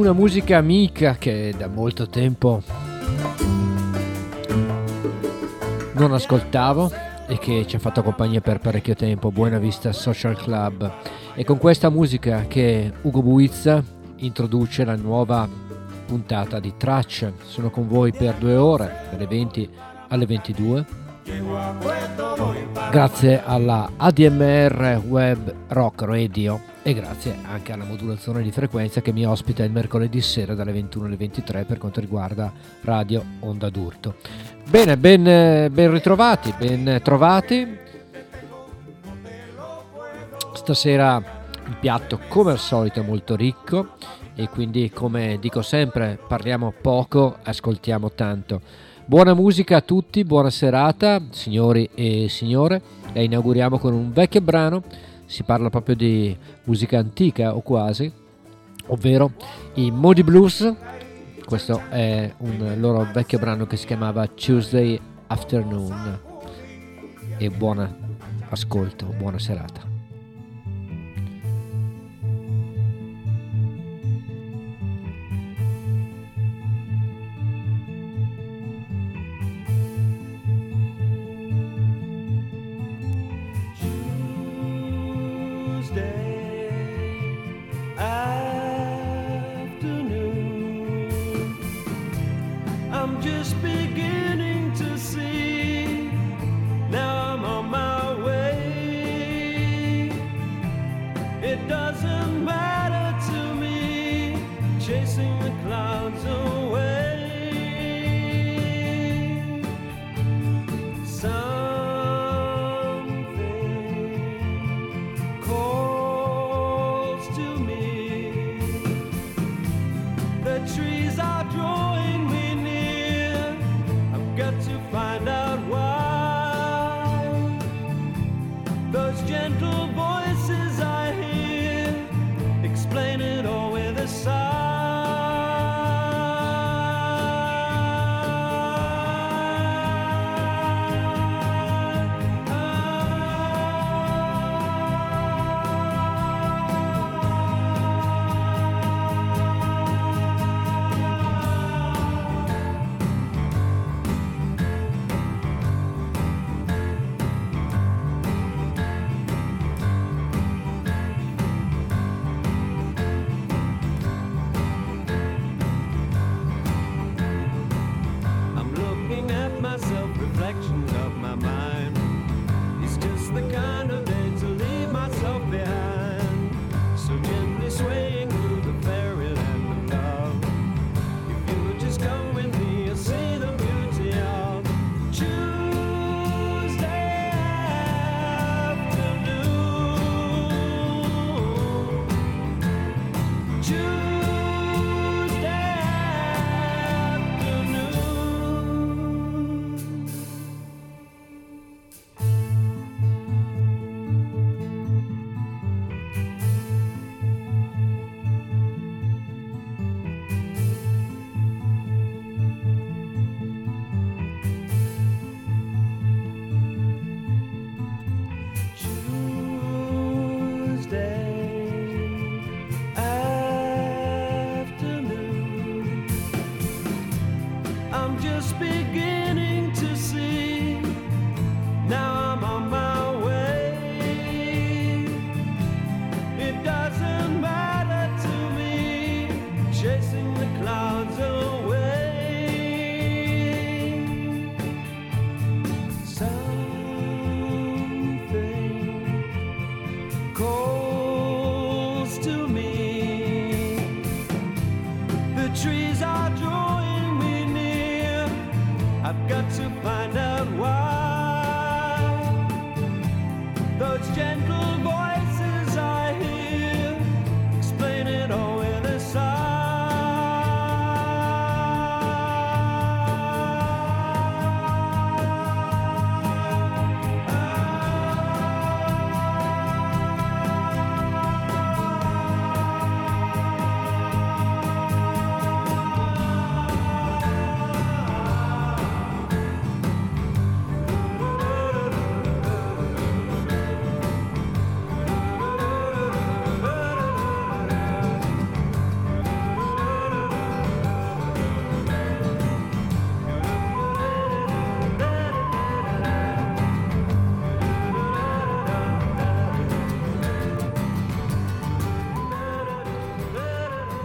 una musica amica che da molto tempo non ascoltavo e che ci ha fatto compagnia per parecchio tempo, Buena Vista Social Club. E con questa musica che Ugo Buizza introduce la nuova puntata di Traccia. Sono con voi per due ore, dalle 20 alle 22. Grazie alla ADMR Web Rock Radio e grazie anche alla modulazione di frequenza che mi ospita il mercoledì sera dalle 21 alle 23 per quanto riguarda Radio Onda d'Urto. Bene, ben, ben ritrovati, ben trovati. Stasera il piatto come al solito è molto ricco e quindi come dico sempre parliamo poco, ascoltiamo tanto. Buona musica a tutti, buona serata signori e signore e inauguriamo con un vecchio brano si parla proprio di musica antica o quasi, ovvero i Moody Blues. Questo è un loro vecchio brano che si chiamava Tuesday Afternoon. E buon ascolto, buona serata.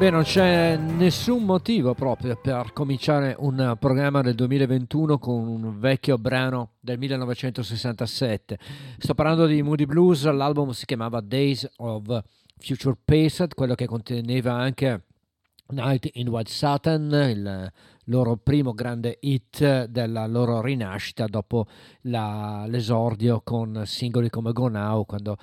Beh, non c'è nessun motivo proprio per cominciare un programma del 2021 con un vecchio brano del 1967. Sto parlando di Moody Blues, l'album si chiamava Days of Future Paced, quello che conteneva anche Night in White Satin, il loro primo grande hit della loro rinascita dopo la, l'esordio con singoli come Go Now, quando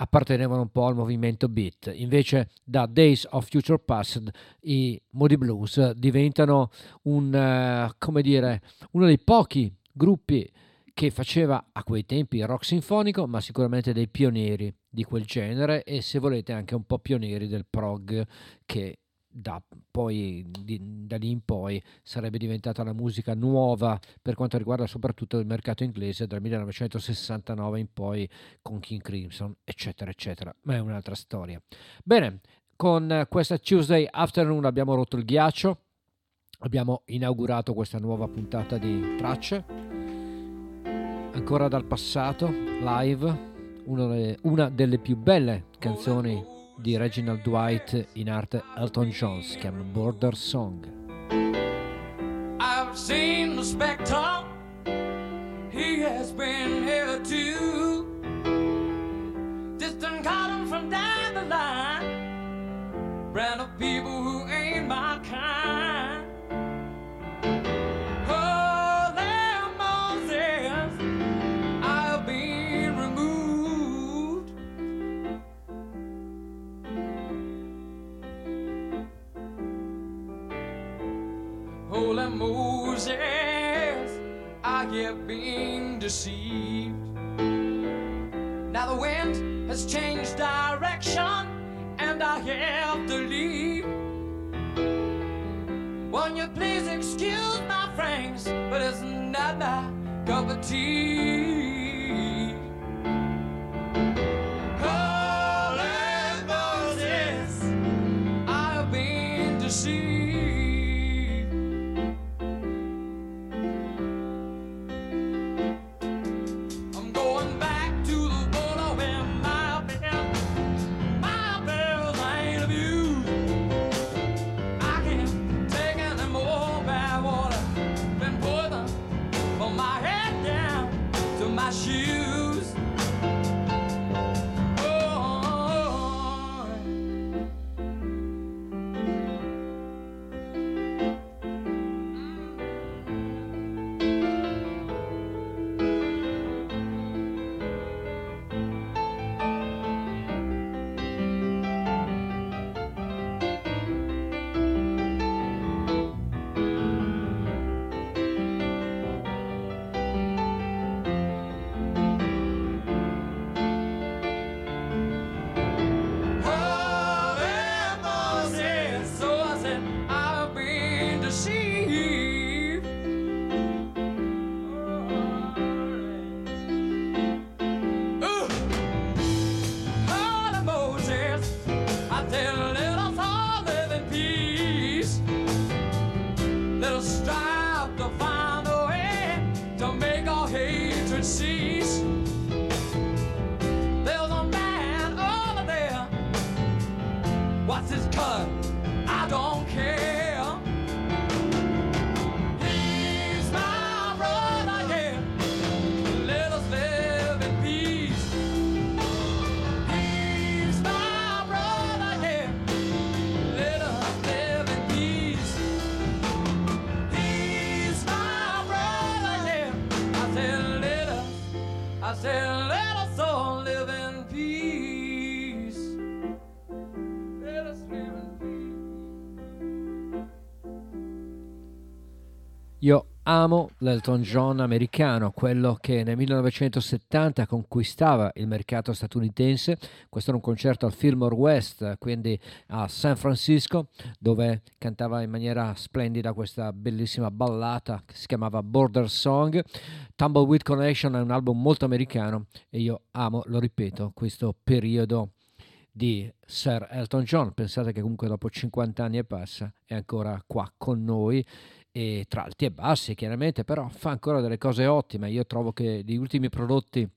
appartenevano un po' al movimento beat. Invece da Days of Future Past i Moody Blues diventano un, uh, come dire, uno dei pochi gruppi che faceva a quei tempi rock sinfonico, ma sicuramente dei pionieri di quel genere e se volete anche un po' pionieri del prog che da, poi, di, da lì in poi sarebbe diventata la musica nuova per quanto riguarda soprattutto il mercato inglese dal 1969 in poi con King Crimson eccetera eccetera. Ma è un'altra storia. Bene con questa Tuesday Afternoon abbiamo rotto il ghiaccio abbiamo inaugurato questa nuova puntata di tracce ancora dal passato live una delle, una delle più belle canzoni di Reginald Dwight in arte Elton John si chiama Border Song. I've seen the spectre, he has been here too. Distant calling from down the line, brand of people Moses, I have being deceived. Now the wind has changed direction, and I have to leave. Won't you please excuse my friends, but it's not my cup of tea. Amo l'Elton John americano, quello che nel 1970 conquistava il mercato statunitense. Questo era un concerto al Fillmore West, quindi a San Francisco, dove cantava in maniera splendida questa bellissima ballata che si chiamava Border Song. Tumbleweed Connection è un album molto americano e io amo, lo ripeto, questo periodo di Sir Elton John. Pensate che comunque dopo 50 anni e passa è ancora qua con noi e tra alti e bassi chiaramente, però fa ancora delle cose ottime. Io trovo che gli ultimi prodotti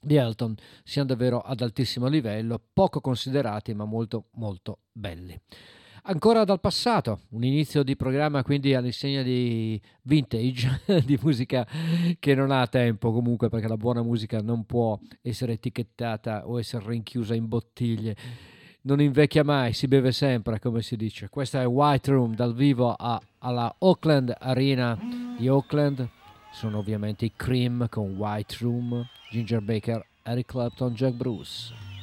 di Elton siano davvero ad altissimo livello, poco considerati ma molto molto belli. Ancora dal passato, un inizio di programma quindi all'insegna di vintage, di musica che non ha tempo comunque perché la buona musica non può essere etichettata o essere rinchiusa in bottiglie. Non invecchia mai, si beve sempre, come si dice. Questa è White Room dal vivo a, alla Oakland Arena di Oakland. Sono ovviamente i Cream con White Room, Ginger Baker, Eric Clapton, Jack Bruce.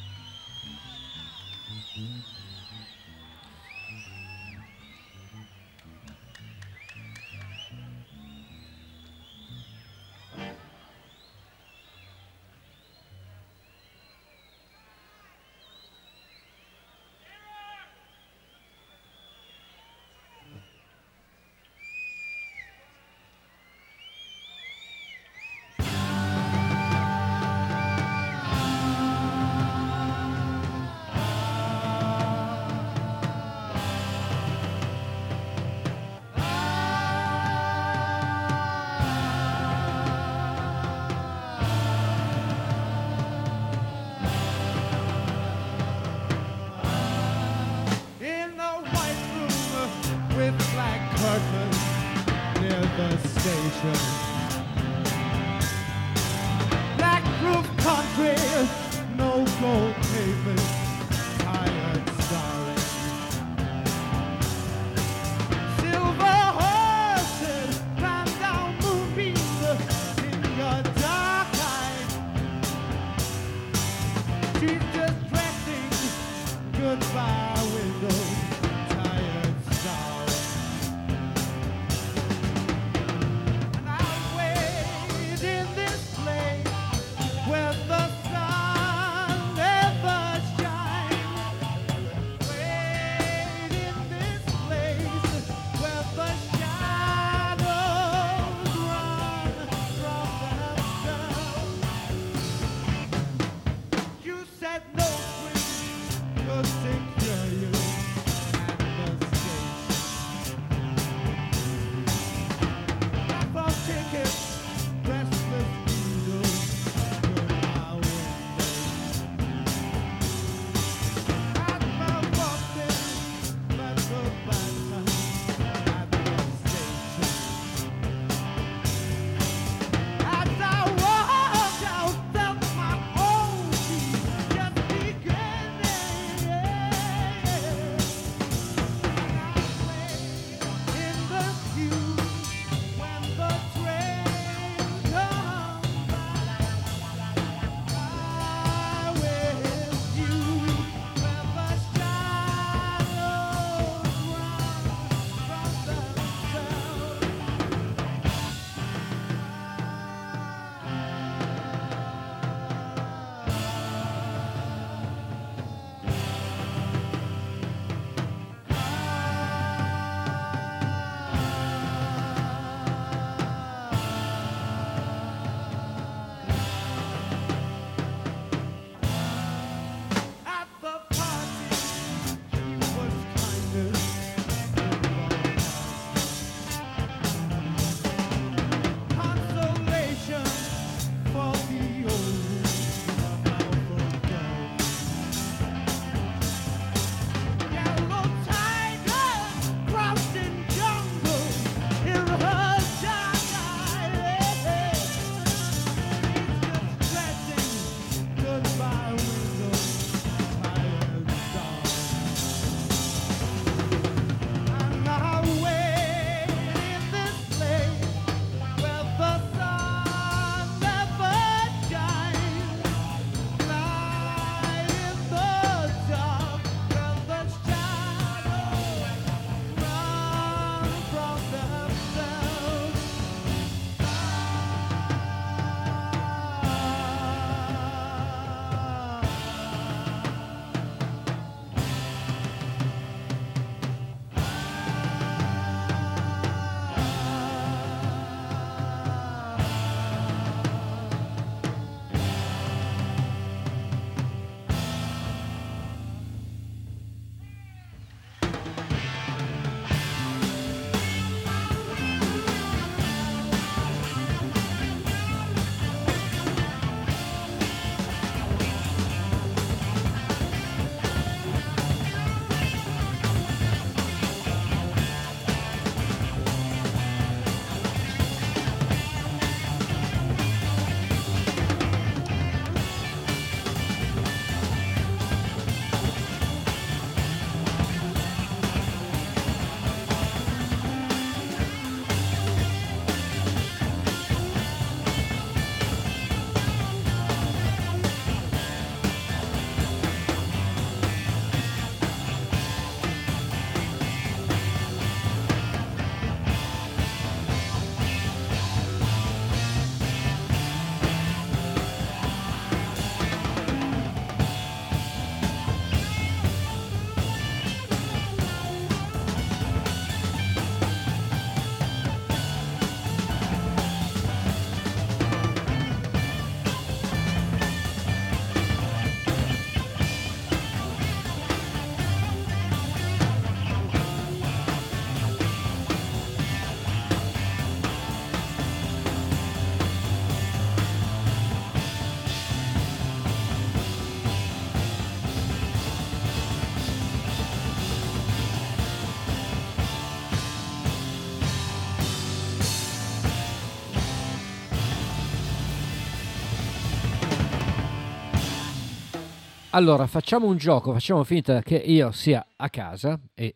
Allora, facciamo un gioco, facciamo finta che io sia a casa e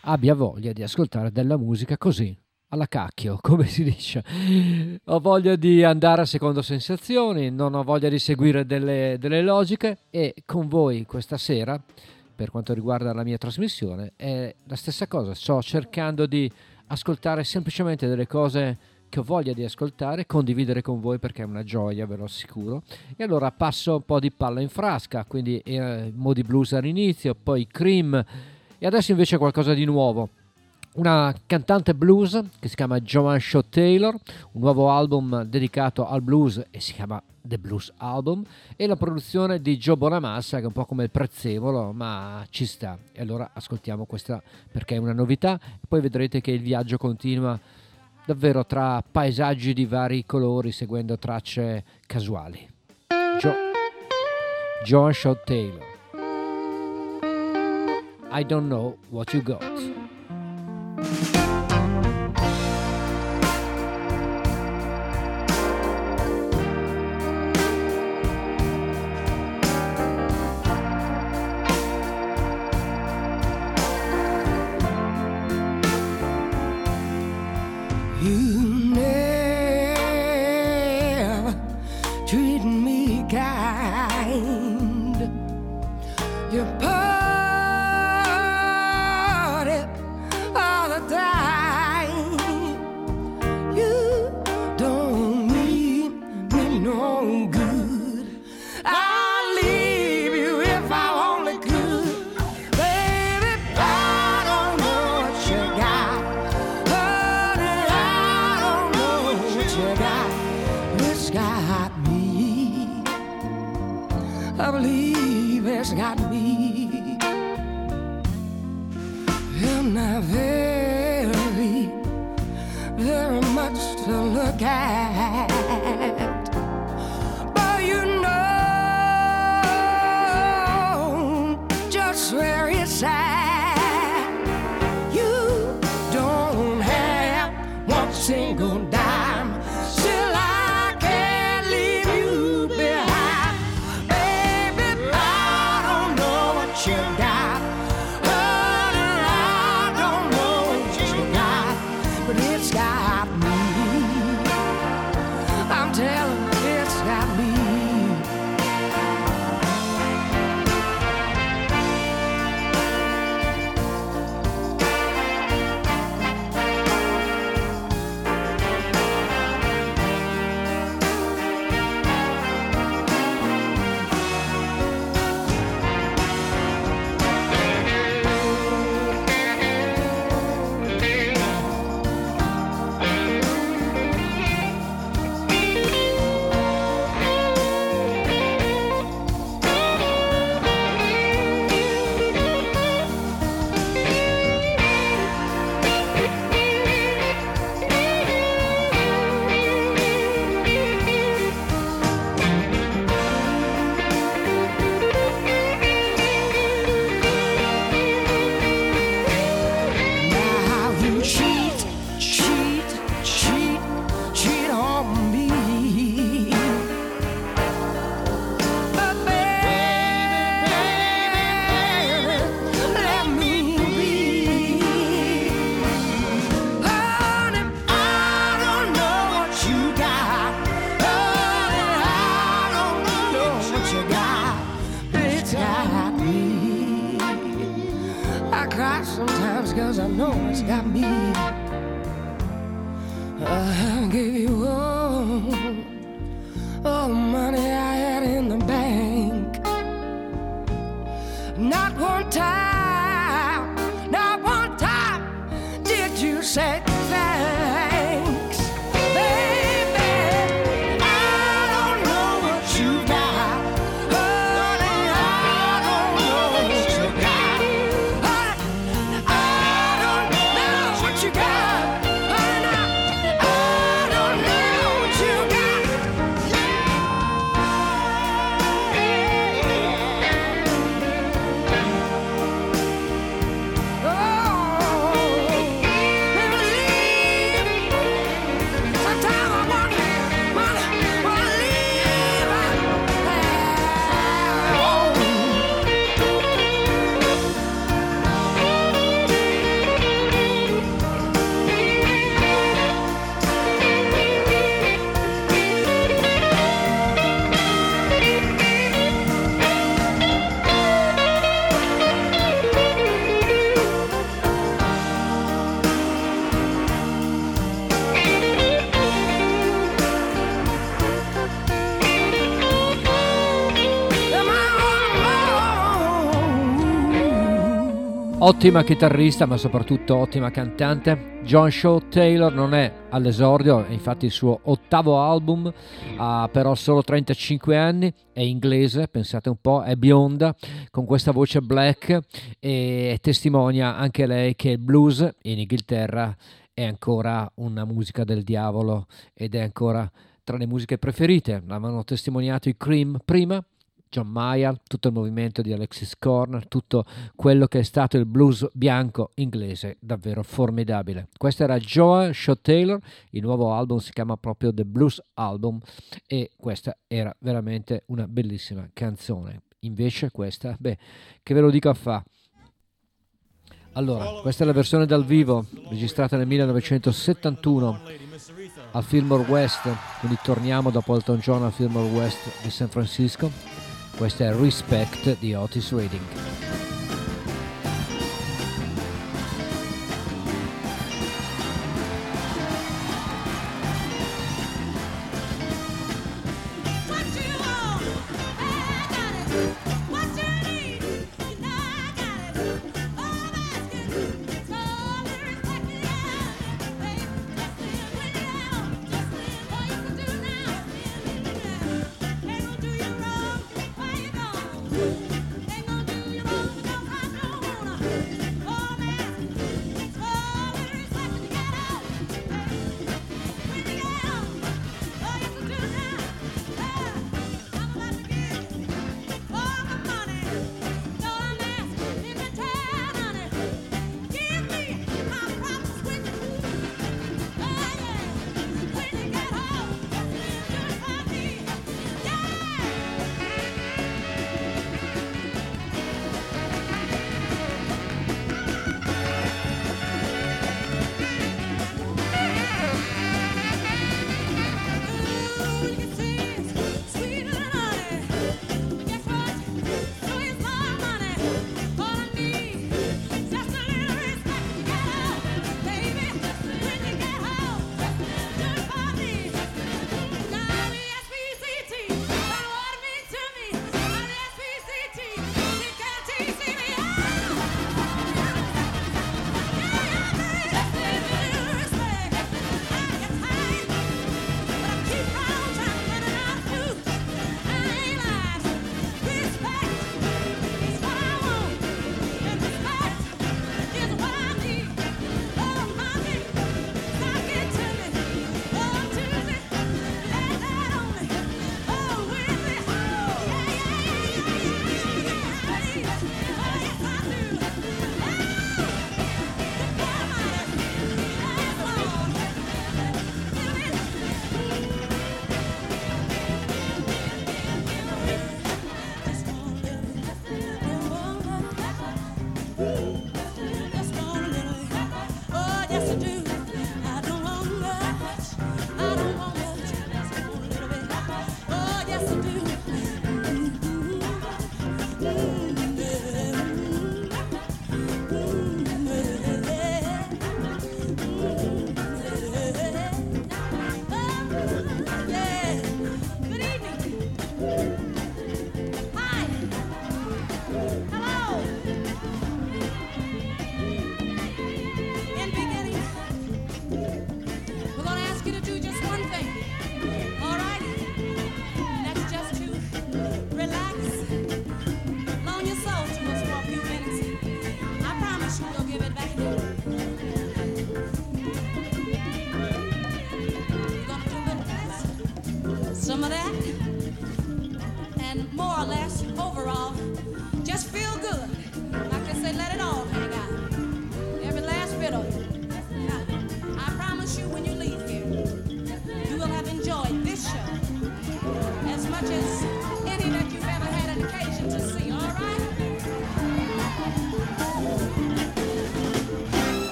abbia voglia di ascoltare della musica così, alla cacchio, come si dice. Ho voglia di andare a secondo sensazioni, non ho voglia di seguire delle, delle logiche e con voi questa sera, per quanto riguarda la mia trasmissione, è la stessa cosa. Sto cercando di ascoltare semplicemente delle cose che ho voglia di ascoltare, condividere con voi perché è una gioia, ve lo assicuro. E allora passo un po' di palla in frasca, quindi eh, modi blues all'inizio, poi cream e adesso invece qualcosa di nuovo. Una cantante blues che si chiama Joanne Shaw Taylor, un nuovo album dedicato al blues e si chiama The Blues Album e la produzione di Joe Bonamassa che è un po' come il prezzemolo ma ci sta e allora ascoltiamo questa perché è una novità e poi vedrete che il viaggio continua davvero tra paesaggi di vari colori seguendo tracce casuali. Jo- John Shaw Taylor. I don't know what you got. Ottima chitarrista ma soprattutto ottima cantante. John Shaw Taylor non è all'esordio, è infatti il suo ottavo album, ha però solo 35 anni, è inglese, pensate un po', è bionda, con questa voce black e testimonia anche lei che il blues in Inghilterra è ancora una musica del diavolo ed è ancora tra le musiche preferite. L'avevano testimoniato i Cream prima John Mayer, tutto il movimento di Alexis Corner, tutto quello che è stato il blues bianco inglese, davvero formidabile. Questo era Joel Shaw Taylor, il nuovo album si chiama proprio The Blues Album e questa era veramente una bellissima canzone. Invece questa, beh, che ve lo dico a fa'. Allora, questa è la versione dal vivo, registrata nel 1971 al Fillmore West, quindi torniamo dopo Elton John al Fillmore West di San Francisco questo è Respect di Otis Reading.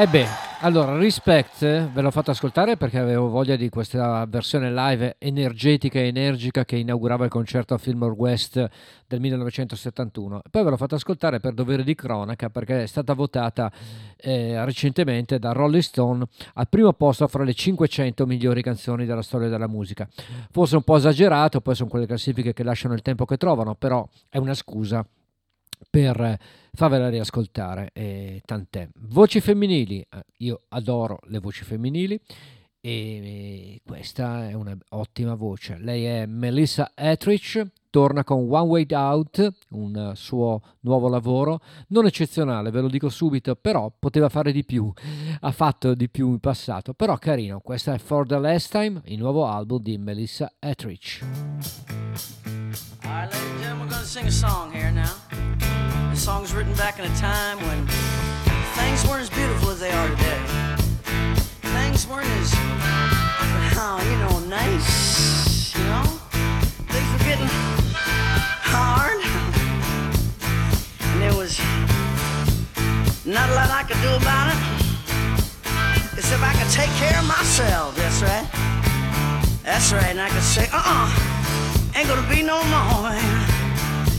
E beh, allora, Respect ve l'ho fatto ascoltare perché avevo voglia di questa versione live energetica e energica che inaugurava il concerto a Fillmore West del 1971. Poi ve l'ho fatto ascoltare per dovere di cronaca perché è stata votata eh, recentemente da Rolling Stone al primo posto fra le 500 migliori canzoni della storia della musica. Forse un po' esagerato, poi sono quelle classifiche che lasciano il tempo che trovano, però è una scusa per farvela riascoltare, e tant'è. Voci femminili, eh, io adoro le voci femminili e questa è un'ottima voce. Lei è Melissa Etrich, torna con One Way Out, un suo nuovo lavoro, non eccezionale, ve lo dico subito, però poteva fare di più, ha fatto di più in passato, però carino. Questa è For the Last Time, il nuovo album di Melissa Etrich. Alright, ladies and gentlemen, we're to sing a song here now. Song's written back in a time when things weren't as beautiful as they are today. Things weren't as, oh, you know, nice, you know? Things were getting hard. And there was not a lot I could do about it. Except I could take care of myself, that's right. That's right, and I could say, uh-uh. Ain't gonna be no more.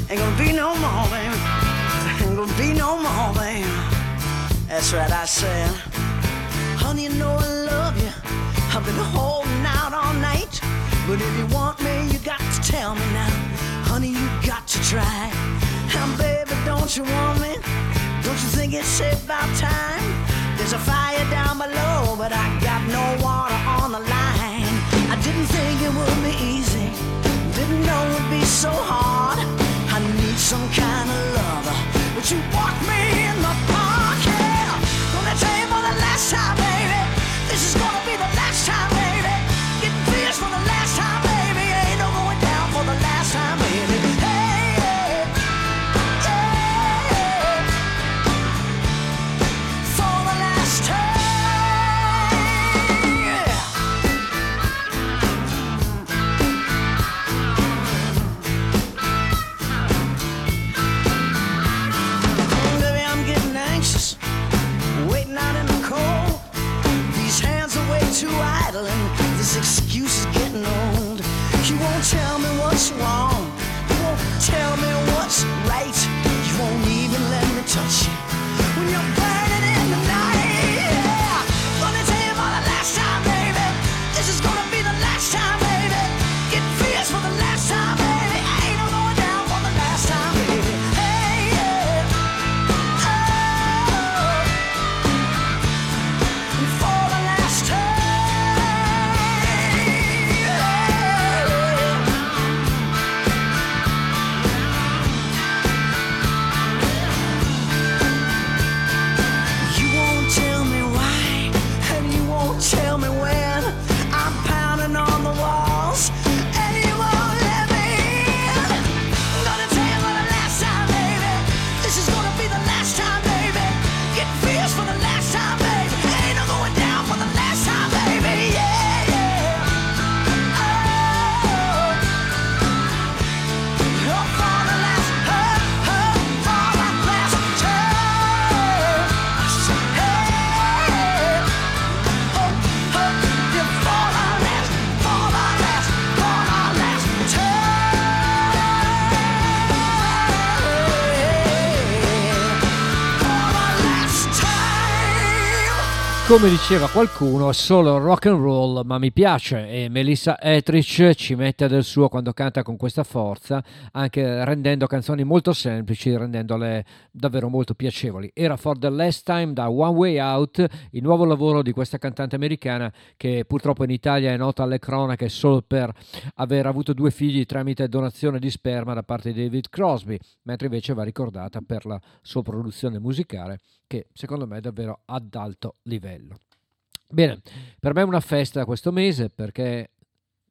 Ain't gonna be no more, baby. Be no more, baby. That's right, I said. Honey, you know I love you. I've been holding out all night. But if you want me, you got to tell me now. Honey, you got to try. Now, baby, don't you want me? Don't you think it's about time? There's a fire down below, but I got no water on the line. I didn't think it would be easy didn't know it'd be so hard. I need some kind you walk me in the park, yeah. Gonna tell you for the last time, me what's right. Come diceva qualcuno, è solo rock and roll, ma mi piace e Melissa Etrich ci mette del suo quando canta con questa forza, anche rendendo canzoni molto semplici, rendendole davvero molto piacevoli. Era For the Last Time da One Way Out, il nuovo lavoro di questa cantante americana che purtroppo in Italia è nota alle cronache solo per aver avuto due figli tramite donazione di sperma da parte di David Crosby, mentre invece va ricordata per la sua produzione musicale che secondo me è davvero ad alto livello. Bene, per me è una festa questo mese perché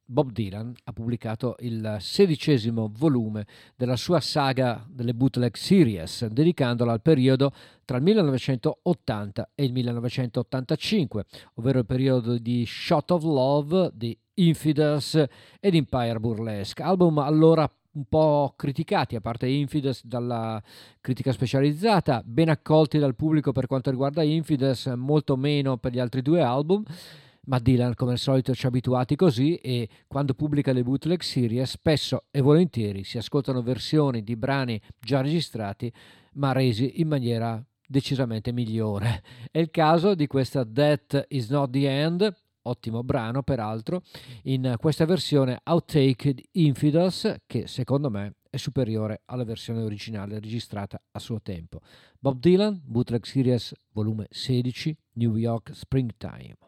Bob Dylan ha pubblicato il sedicesimo volume della sua saga delle bootleg series, dedicandola al periodo tra il 1980 e il 1985, ovvero il periodo di Shot of Love, di Infidels ed Empire Burlesque, album allora un po' criticati, a parte Infidels dalla critica specializzata, ben accolti dal pubblico per quanto riguarda Infidels, molto meno per gli altri due album, ma Dylan come al solito ci ha abituati così e quando pubblica le bootleg series spesso e volentieri si ascoltano versioni di brani già registrati ma resi in maniera decisamente migliore. È il caso di questa That Is Not The End, ottimo brano peraltro, in questa versione outtake Infidels che secondo me è superiore alla versione originale registrata a suo tempo. Bob Dylan, Bootleg Series volume 16, New York Springtime.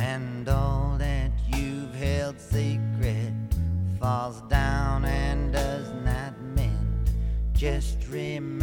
and all that you've held secret falls down and does not mend. Just remember.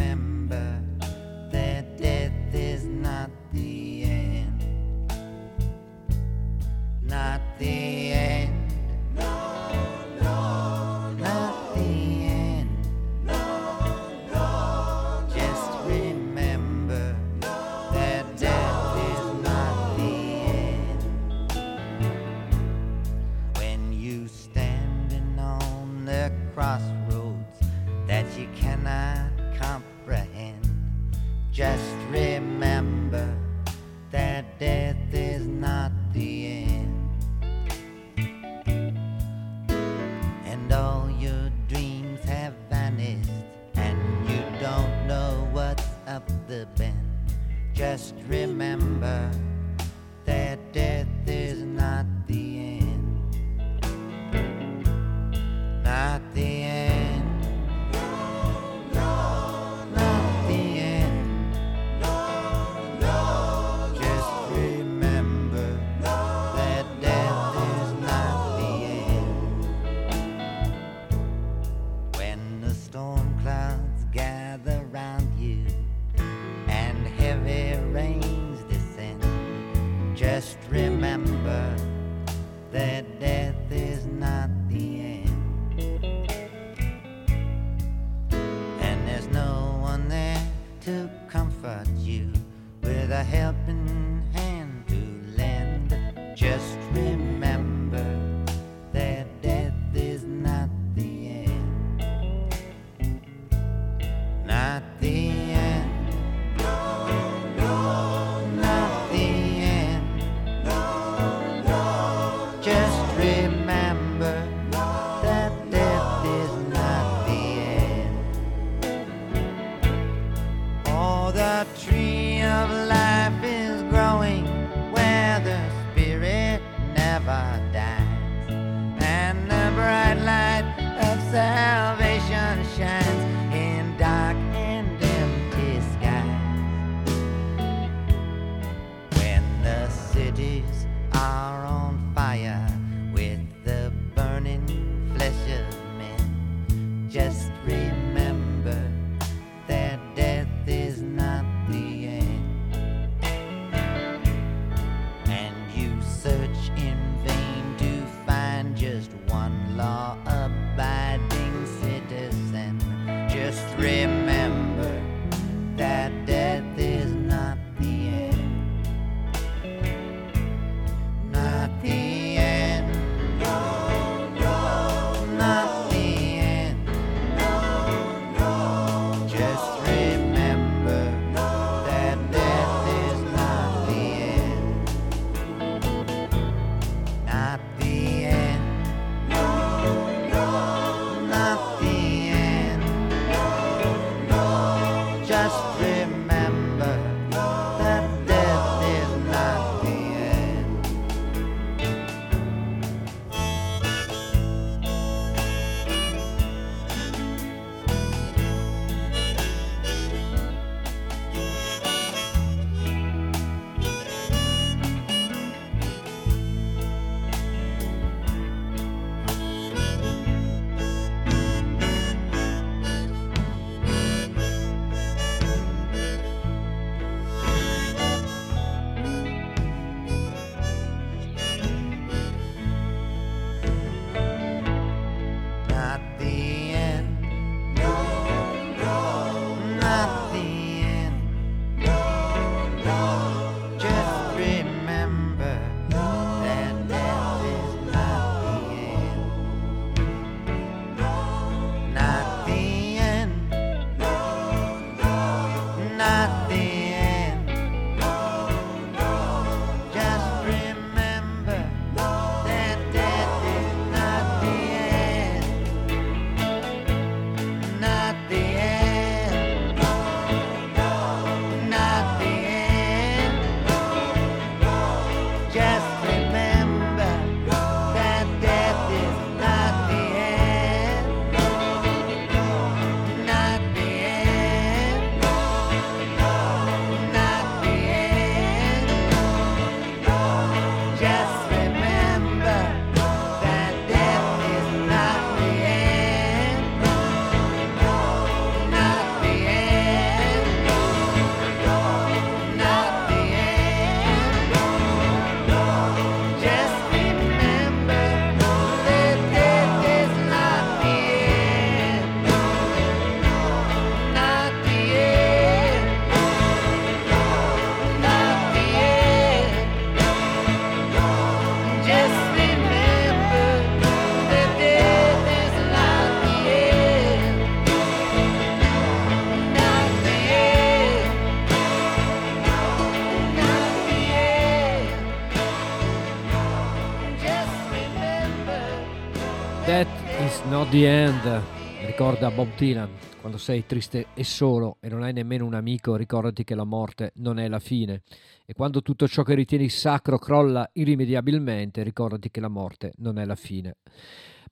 Not the end, ricorda Bob Dylan. Quando sei triste e solo e non hai nemmeno un amico, ricordati che la morte non è la fine. E quando tutto ciò che ritieni sacro crolla irrimediabilmente, ricordati che la morte non è la fine.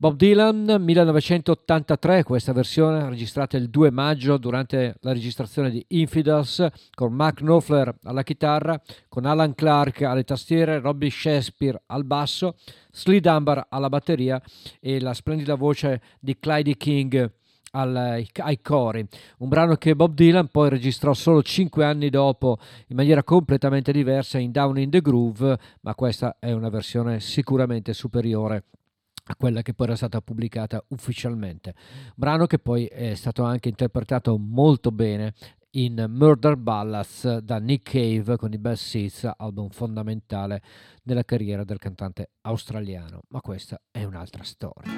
Bob Dylan 1983, questa versione registrata il 2 maggio durante la registrazione di Infidels con Mark Knopfler alla chitarra, con Alan Clark alle tastiere, Robbie Shakespeare al basso, Slee Dunbar alla batteria e la splendida voce di Clyde King ai, ai cori, un brano che Bob Dylan poi registrò solo 5 anni dopo in maniera completamente diversa in Down in the Groove, ma questa è una versione sicuramente superiore quella che poi era stata pubblicata ufficialmente. Brano che poi è stato anche interpretato molto bene in Murder Ballads da Nick Cave con i Best Seats, album fondamentale nella carriera del cantante australiano. Ma questa è un'altra storia.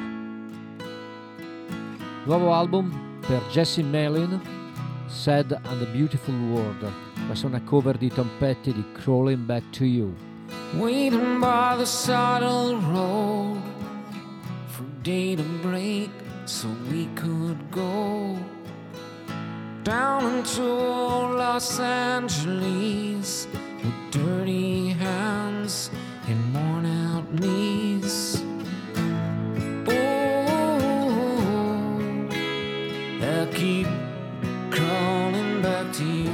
Nuovo album per Jesse Malin, Sad and the Beautiful World. Questa è una cover di Tom Petty di Crawling Back to You. Waiting by the the road day to break so we could go down into Los Angeles with dirty hands and worn out knees. Oh, I keep crawling back to you.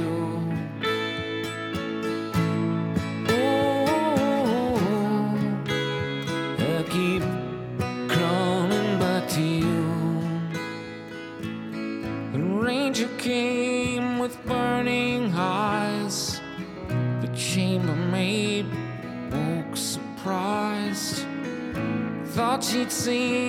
Seen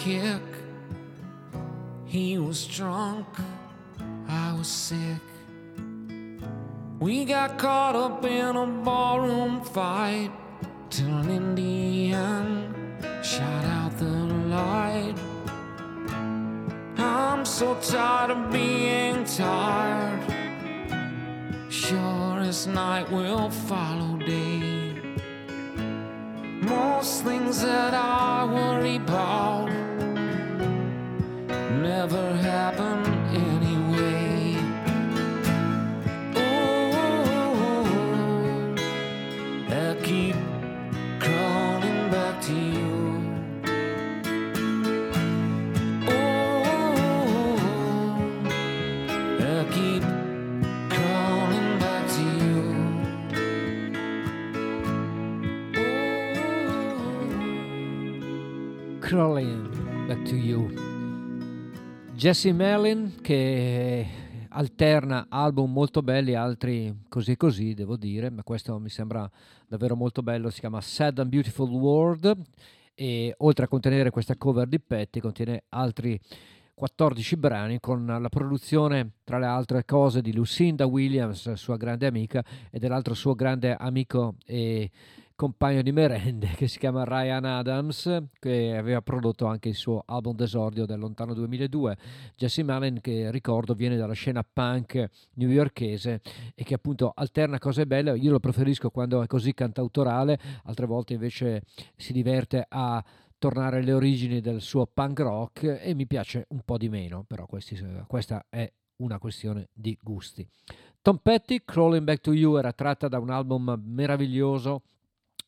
sidekick. He was drunk, I was sick. We got caught up in a ballroom fight Jesse Merlin che alterna album molto belli, altri così così devo dire, ma questo mi sembra davvero molto bello, si chiama Sad and Beautiful World e oltre a contenere questa cover di Petty contiene altri 14 brani con la produzione tra le altre cose di Lucinda Williams, sua grande amica, e dell'altro suo grande amico e compagno di merende che si chiama Ryan Adams, che aveva prodotto anche il suo album d'esordio del lontano 2002. Jesse Malin, che ricordo, viene dalla scena punk newyorkese e che appunto alterna cose belle. Io lo preferisco quando è così cantautorale, altre volte invece si diverte a tornare alle origini del suo punk rock e mi piace un po' di meno, però questi, questa è una questione di gusti. Tom Petty, Crawling Back to You, era tratta da un album meraviglioso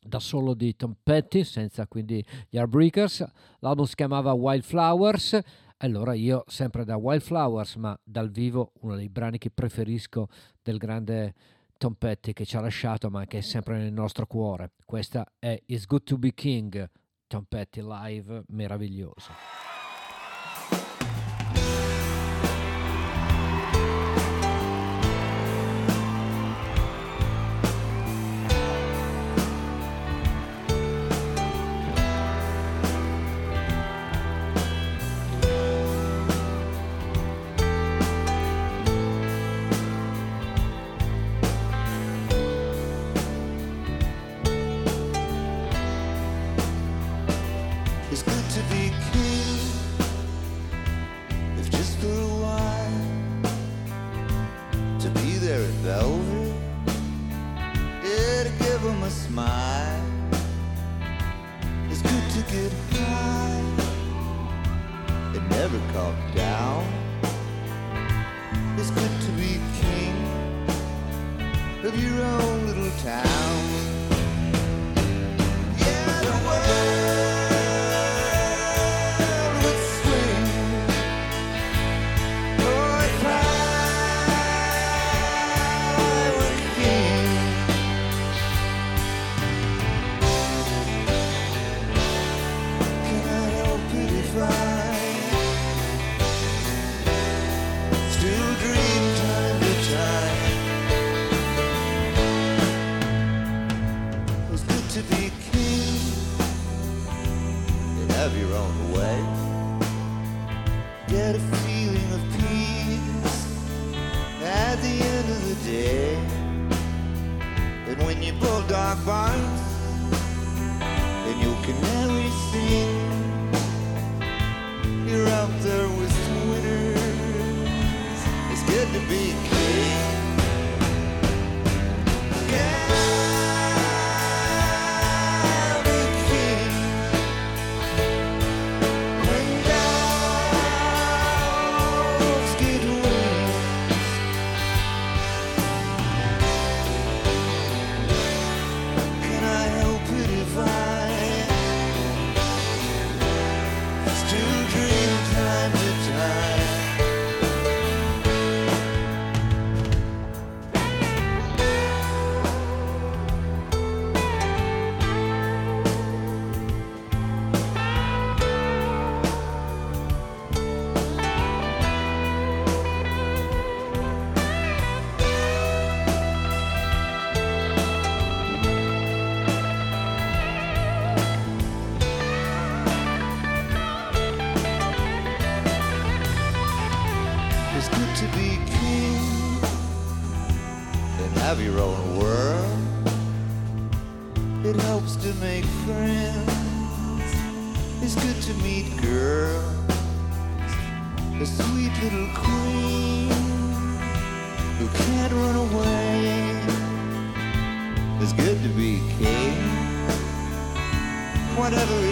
da solo di Tom Petty, senza quindi gli Heartbreakers. L'album si chiamava Wildflowers. Allora io, sempre da Wildflowers, ma dal vivo, uno dei brani che preferisco del grande Tom Petty che ci ha lasciato, ma che è sempre nel nostro cuore. Questa è It's Good to Be King, Tom Petty live, meraviglioso. whatever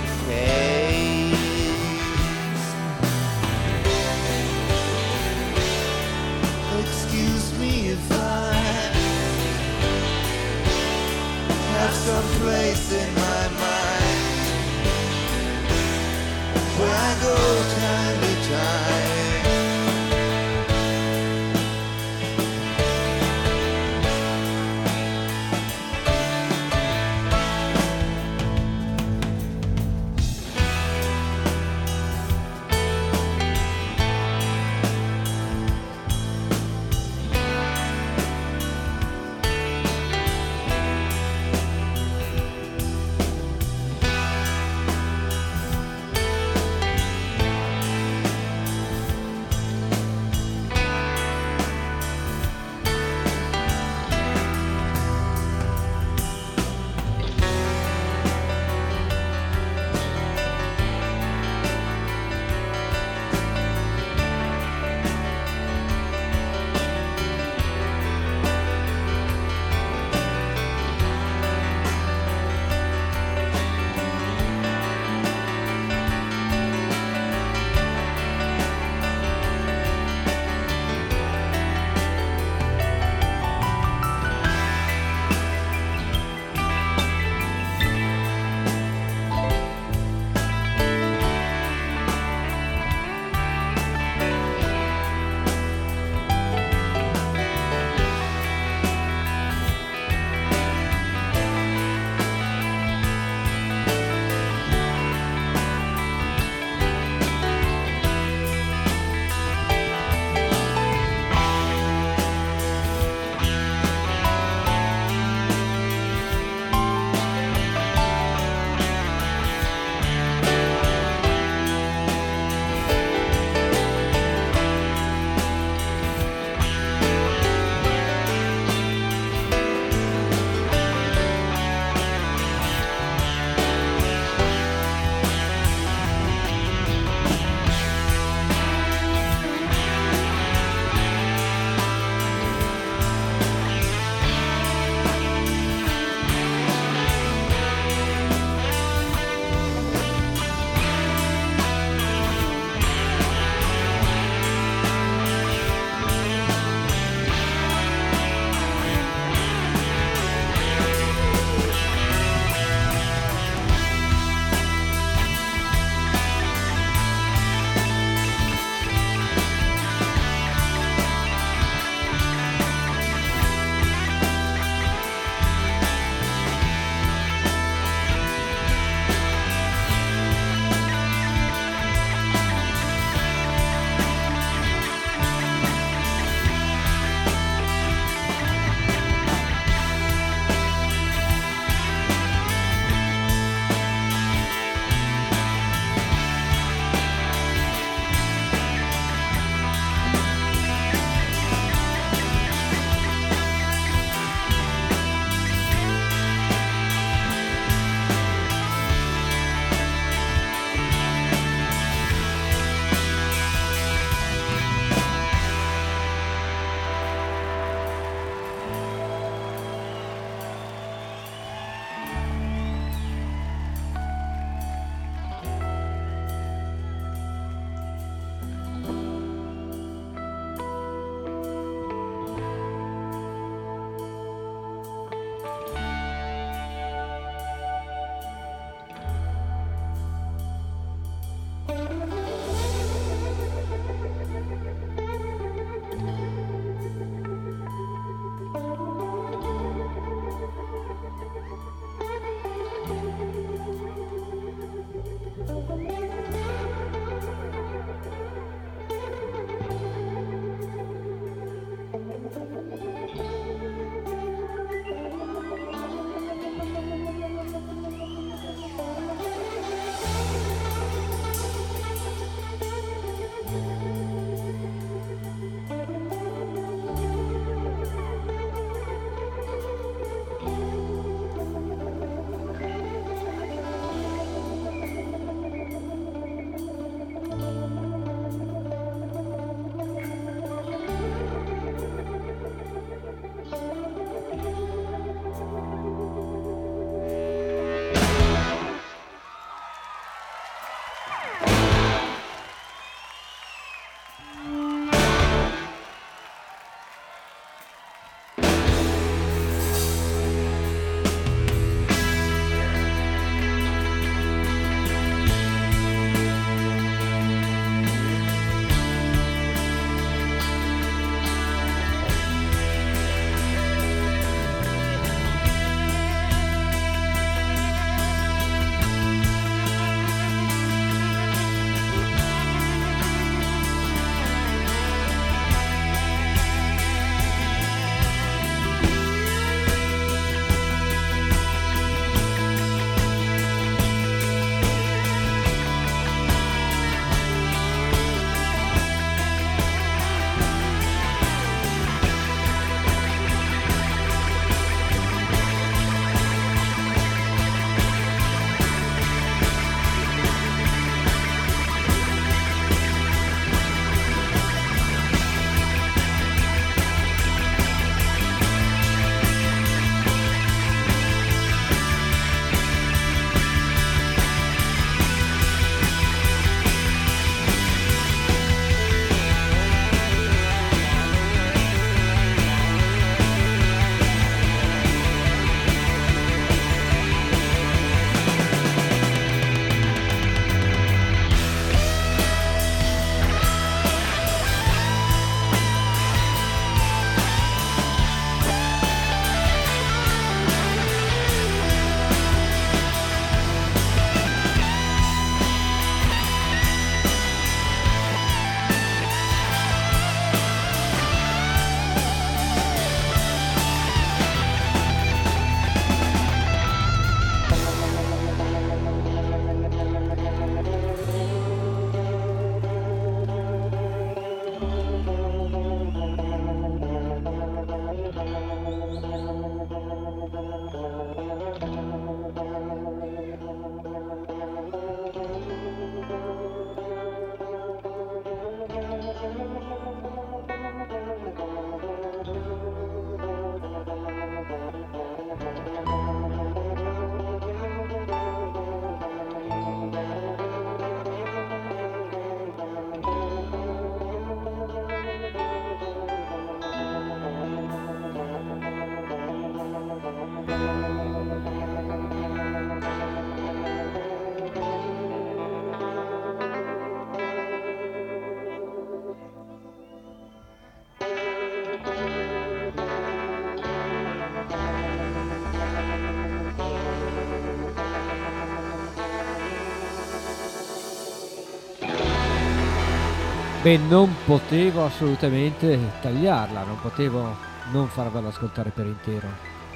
Beh, non potevo assolutamente tagliarla, non potevo non farvela ascoltare per intero.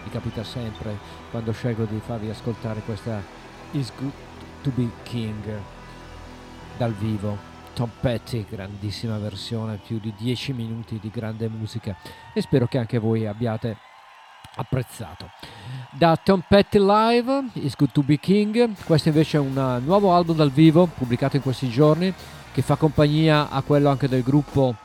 Mi capita sempre quando scelgo di farvi ascoltare questa Is Good to Be King dal vivo. Tom Petty, grandissima versione, più di 10 minuti di grande musica e spero che anche voi abbiate apprezzato. Da Tom Petty Live, Is Good to Be King, questo invece è un nuovo album dal vivo pubblicato in questi giorni che fa compagnia a quello anche del gruppo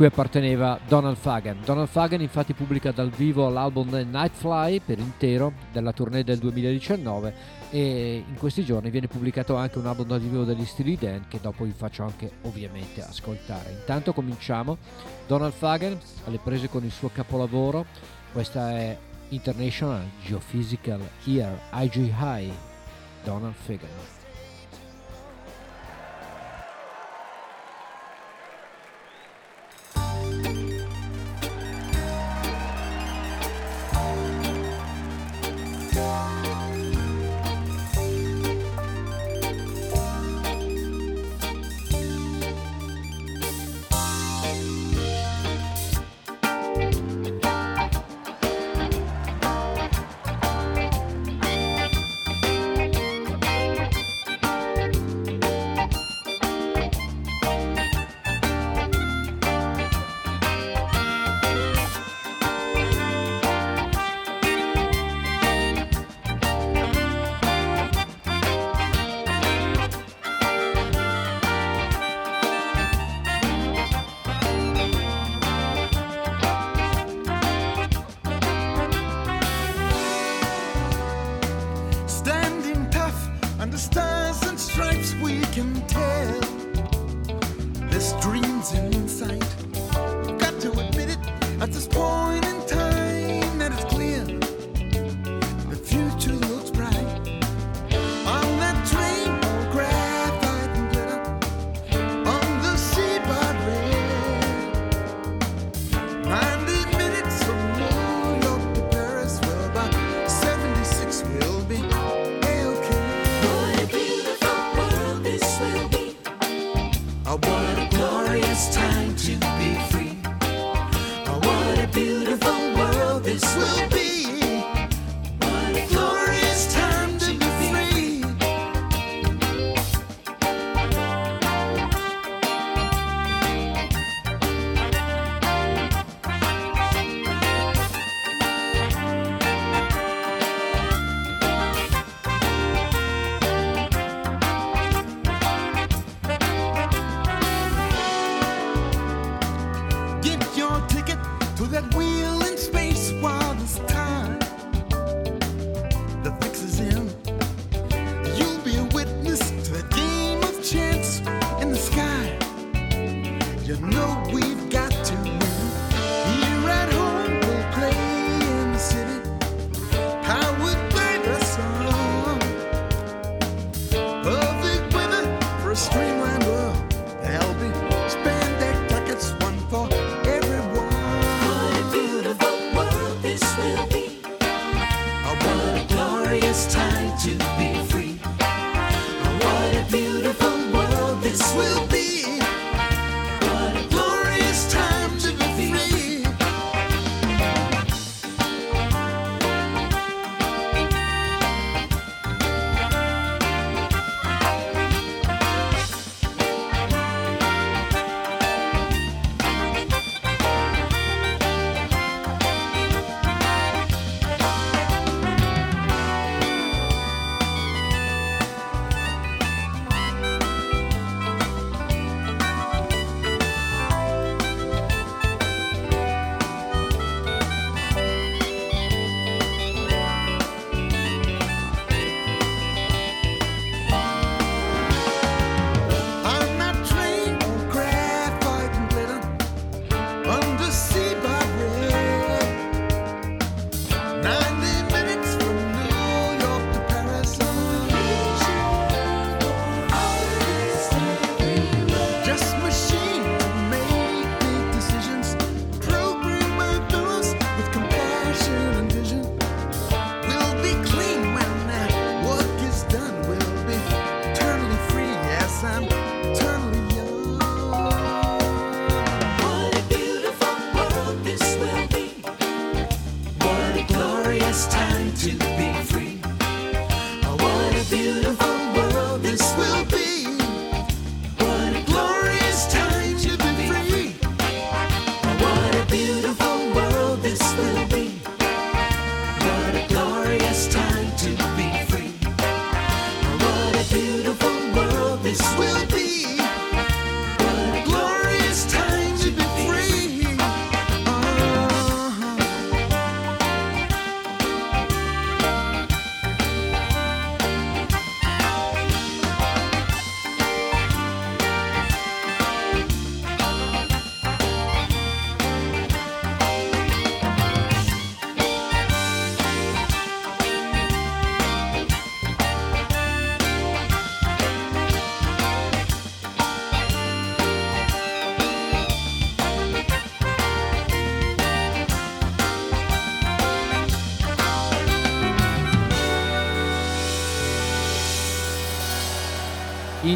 cui apparteneva Donald Fagan. Donald Fagan infatti pubblica dal vivo l'album Nightfly per intero della tournée del 2019 e in questi giorni viene pubblicato anche un album dal vivo degli Steely Dan che dopo vi faccio anche ovviamente ascoltare. Intanto cominciamo. Donald Fagan alle prese con il suo capolavoro, questa è International Geophysical Year IG High. Donald Fagan.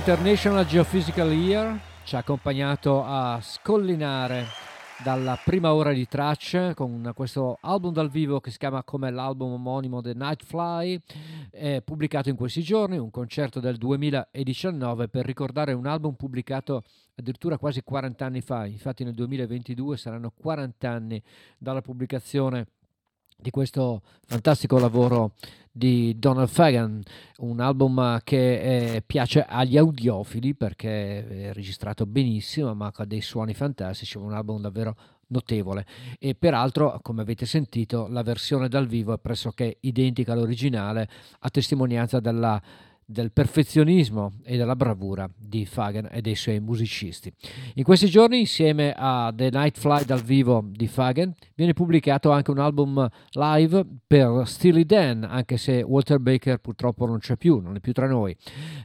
International Geophysical Year ci ha accompagnato a scollinare dalla prima ora di tracce con questo album dal vivo che si chiama come l'album omonimo The Nightfly, pubblicato in questi giorni, un concerto del 2019 per ricordare un album pubblicato addirittura quasi 40 anni fa, infatti nel 2022 saranno 40 anni dalla pubblicazione di questo fantastico lavoro di Donald Fagan, un album che eh, piace agli audiofili perché è registrato benissimo, ma ha dei suoni fantastici, un album davvero notevole. E peraltro come avete sentito la versione dal vivo è pressoché identica all'originale a testimonianza della del perfezionismo e della bravura di Fagan e dei suoi musicisti. In questi giorni, insieme a The Night Fly dal vivo di Fagan, viene pubblicato anche un album live per Steely Dan, anche se Walter Baker purtroppo non c'è più, non è più tra noi.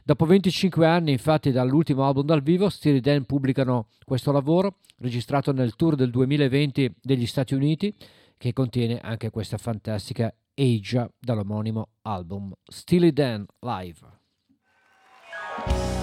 Dopo 25 anni, infatti, dall'ultimo album dal vivo, Steely Dan pubblicano questo lavoro, registrato nel tour del 2020 degli Stati Uniti, che contiene anche questa fantastica Asia dall'omonimo album Steely Dan Live. Up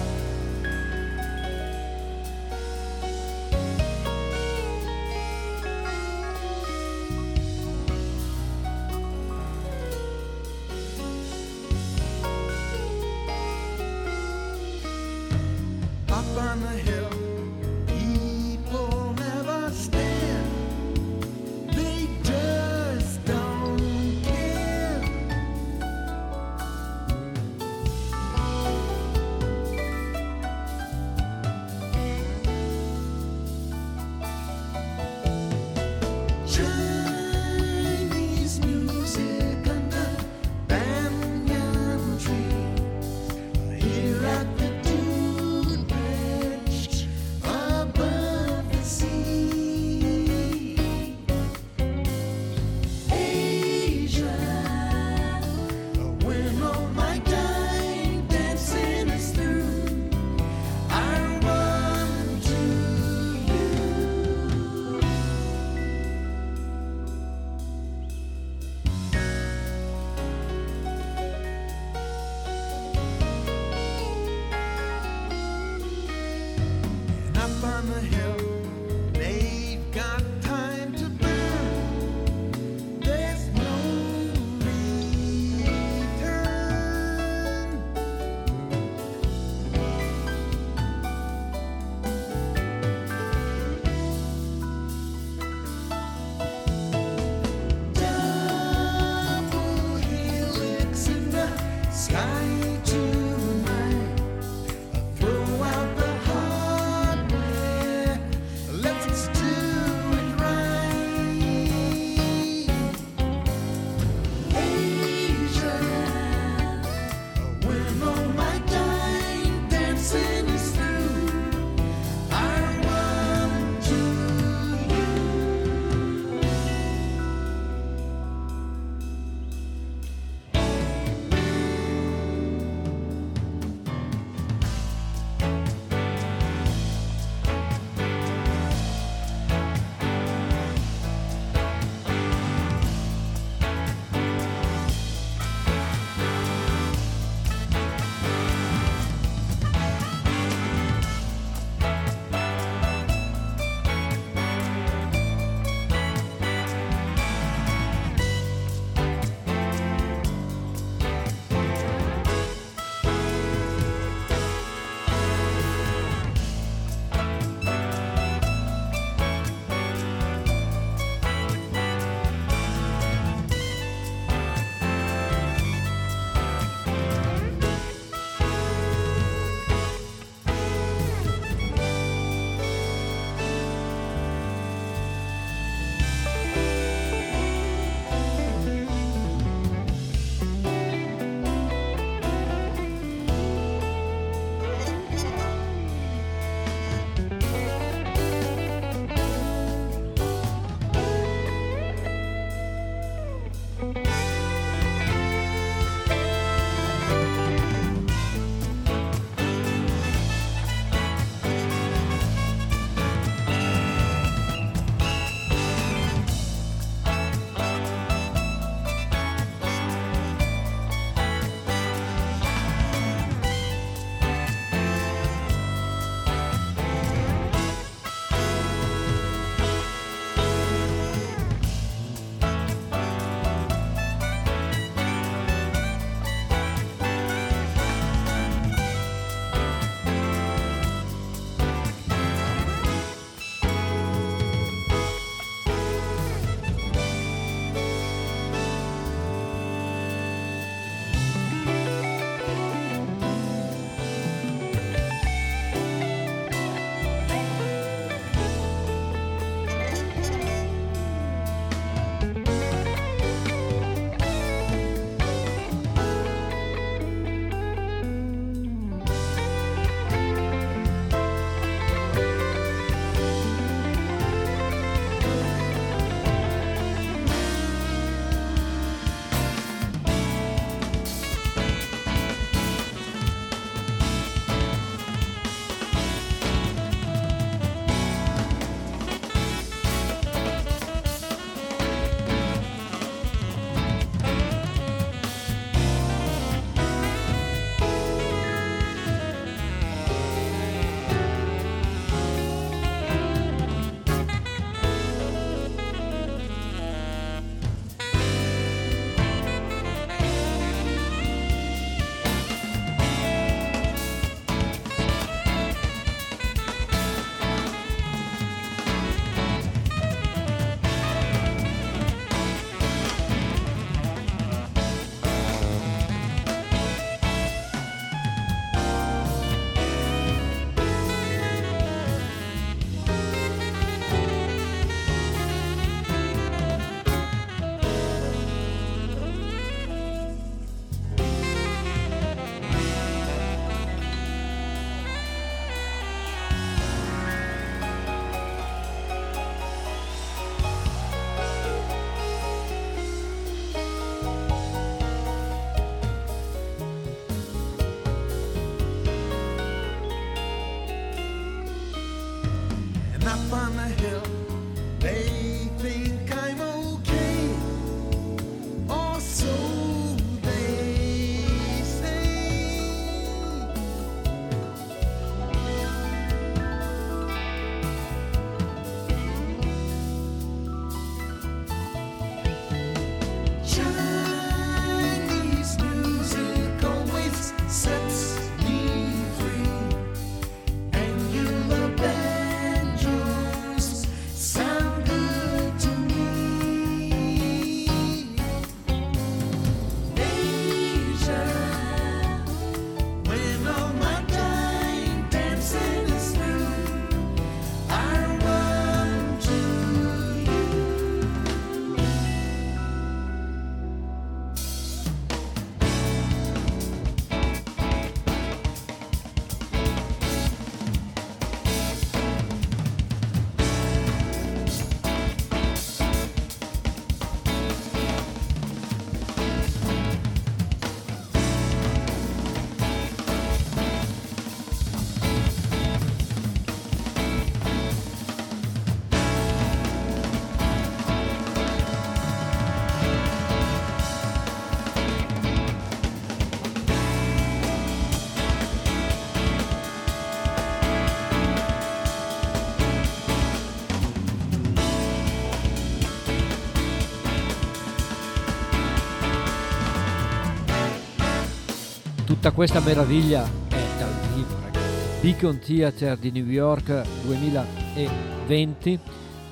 Tutta questa meraviglia è dal vivo, ragazzi. Beacon Theater di New York 2020,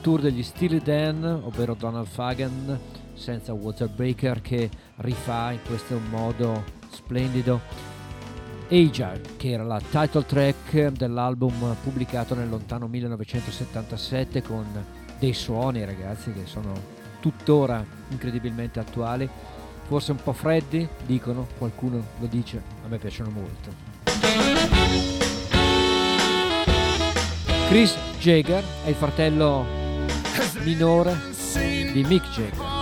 tour degli Steely Dan, ovvero Donald Fagan, senza Walter Baker che rifà in questo modo splendido Aja, che era la title track dell'album pubblicato nel lontano 1977 con dei suoni ragazzi che sono tuttora incredibilmente attuali, forse un po' freddi, dicono, qualcuno lo dice, a me piacciono molto. Chris Jagger è il fratello minore di Mick Jagger.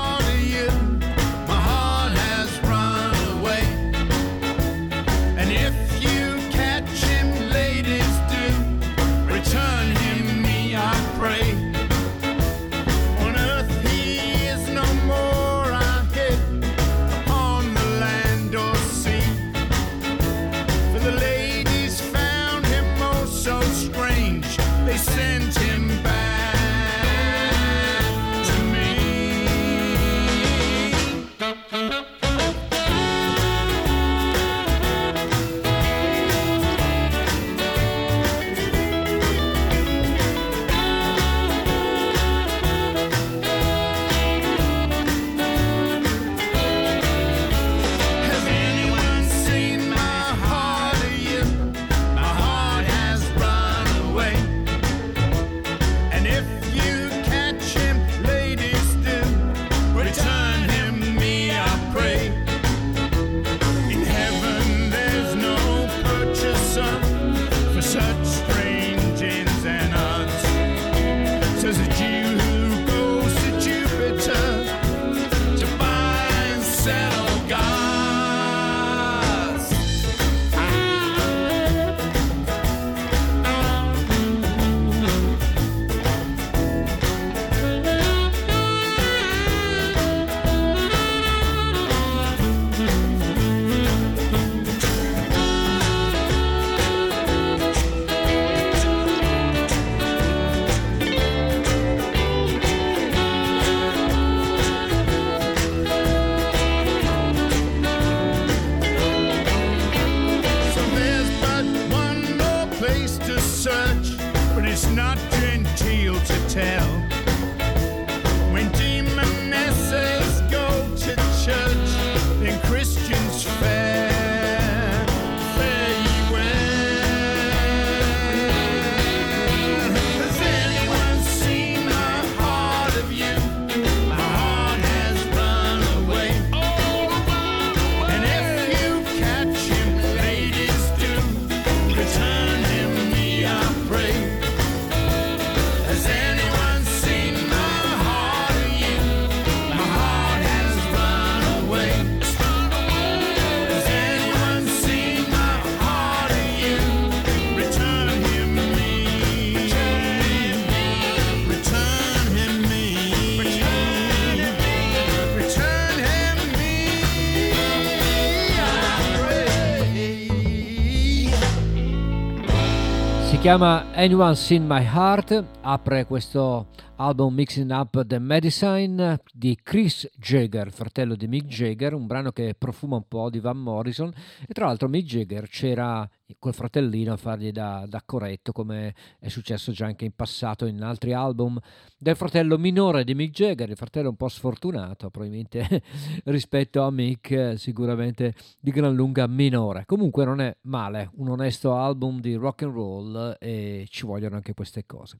Chiama Anyone Seen My Heart, apre questo album Mixing Up the Medicine di Chris Jagger, fratello di Mick Jagger, un brano che profuma un po' di Van Morrison e tra l'altro Mick Jagger c'era col fratellino a fargli da, da corretto come è successo già anche in passato in altri album del fratello minore di Mick Jagger, il fratello un po' sfortunato probabilmente rispetto a Mick sicuramente di gran lunga minore. Comunque non è male, un onesto album di rock and roll e ci vogliono anche queste cose.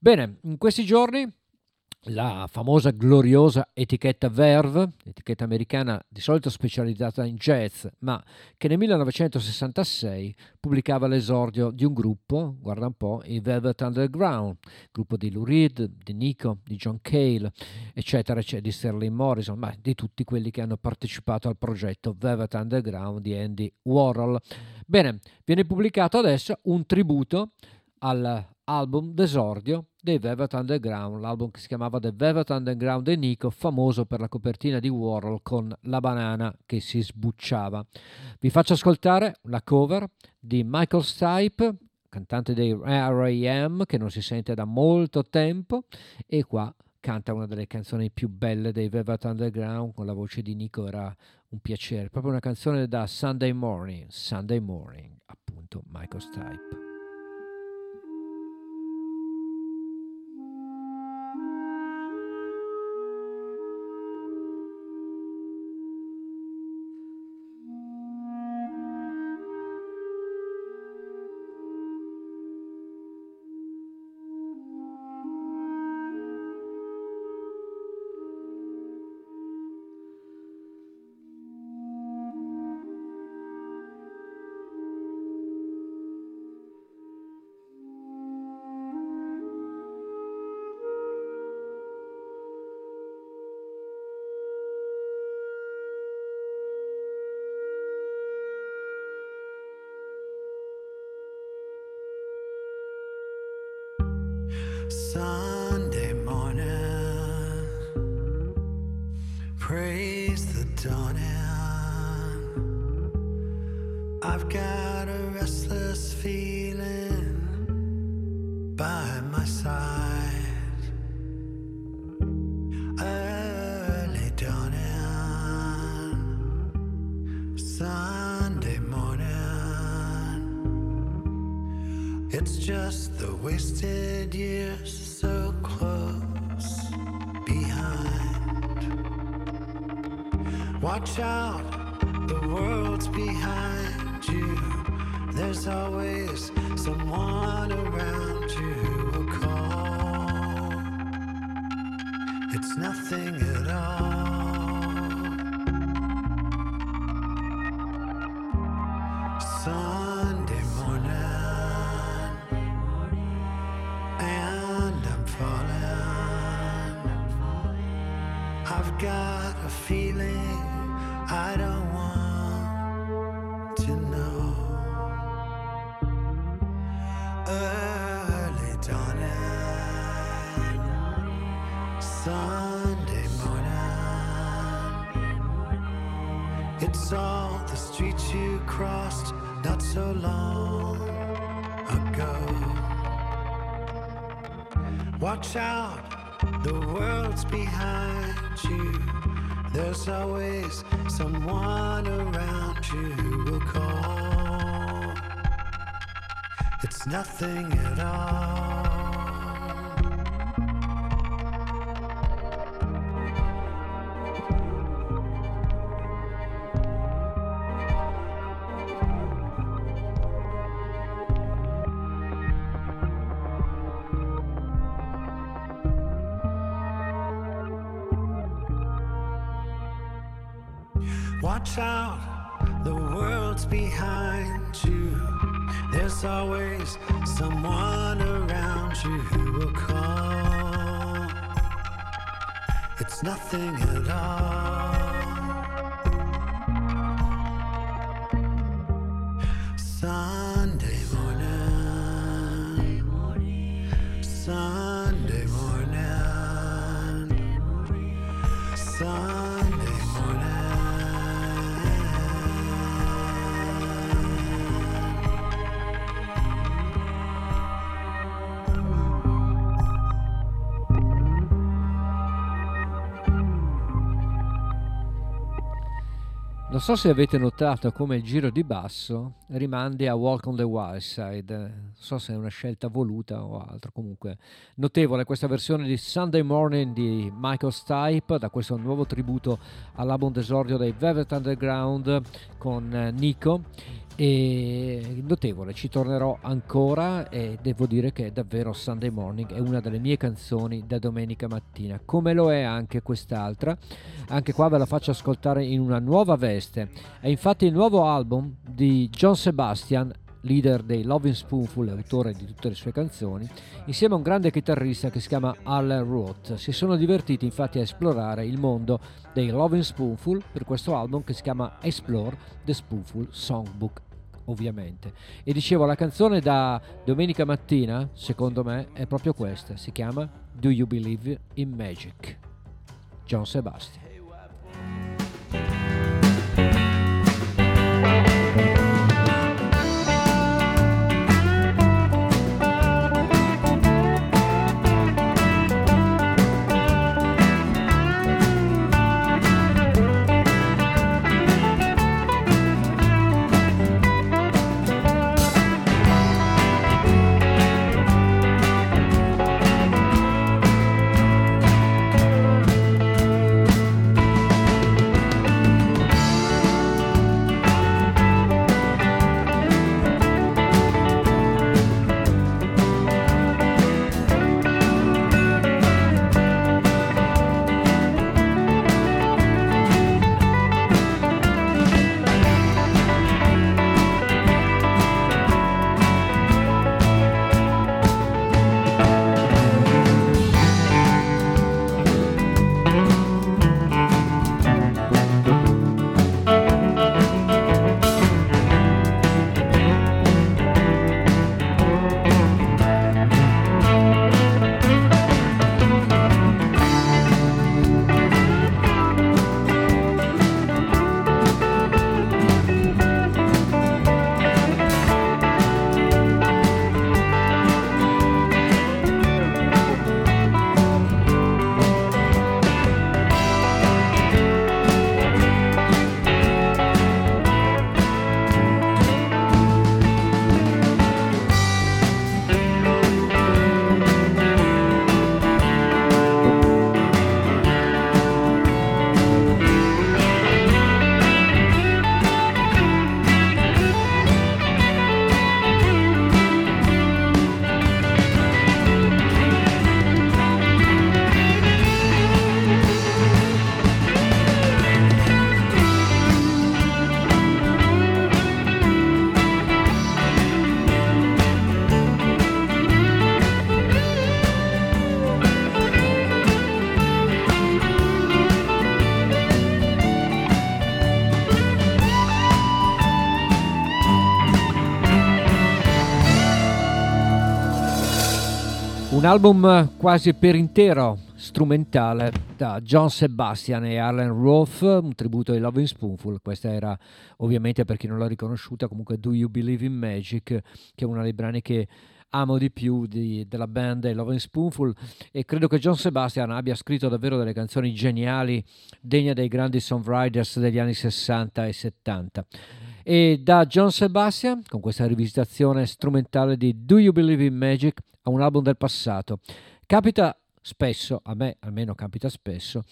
Bene, in questi giorni la famosa gloriosa etichetta Verve, etichetta americana di solito specializzata in jazz, ma che nel 1966 pubblicava l'esordio di un gruppo, guarda un po', i Velvet Underground, gruppo di Lou Reed, di Nico, di John Cale, eccetera, eccetera, di Sterling Morrison, ma di tutti quelli che hanno partecipato al progetto Velvet Underground di Andy Warhol. Bene, viene pubblicato adesso un tributo all'album d'esordio dei Velvet Underground, l'album che si chiamava The Velvet Underground di Nico, famoso per la copertina di Warhol con la banana che si sbucciava. Vi faccio ascoltare la cover di Michael Stipe, cantante dei R.A.M., che non si sente da molto tempo, e qua canta una delle canzoni più belle dei Velvet Underground con la voce di Nico era un piacere, proprio una canzone da Sunday Morning, Sunday Morning, appunto Michael Stipe. You will call. It's nothing at all. So se avete notato come il giro di basso rimandi a Walk on the Wild Side, so se è una scelta voluta o altro, comunque notevole questa versione di Sunday Morning di Michael Stipe, da questo nuovo tributo all'album d'esordio dei Velvet Underground con eh, Nico. E notevole, ci tornerò ancora e devo dire che davvero Sunday Morning è una delle mie canzoni da domenica mattina, come lo è anche quest'altra, anche qua ve la faccio ascoltare in una nuova veste, è infatti il nuovo album di John Sebastian leader dei Loving Spoonful e autore di tutte le sue canzoni, insieme a un grande chitarrista che si chiama Alan Roth. Si sono divertiti infatti a esplorare il mondo dei Loving Spoonful per questo album che si chiama Explore the Spoonful Songbook ovviamente. E dicevo, la canzone da domenica mattina, secondo me, è proprio questa, si chiama Do You Believe in Magic? John Sebastian. Album quasi per intero strumentale da John Sebastian e Arlen Roth, un tributo ai Loving Spoonful. Questa era ovviamente per chi non l'ha riconosciuta, comunque Do You Believe in Magic, che è uno dei brani che amo di più di, della band Loving Spoonful e credo che John Sebastian abbia scritto davvero delle canzoni geniali, degne dei grandi songwriters degli anni 60 e 70. E da John Sebastian, con questa rivisitazione strumentale di Do You Believe in Magic, a un album del passato. Capita spesso, a me almeno capita spesso,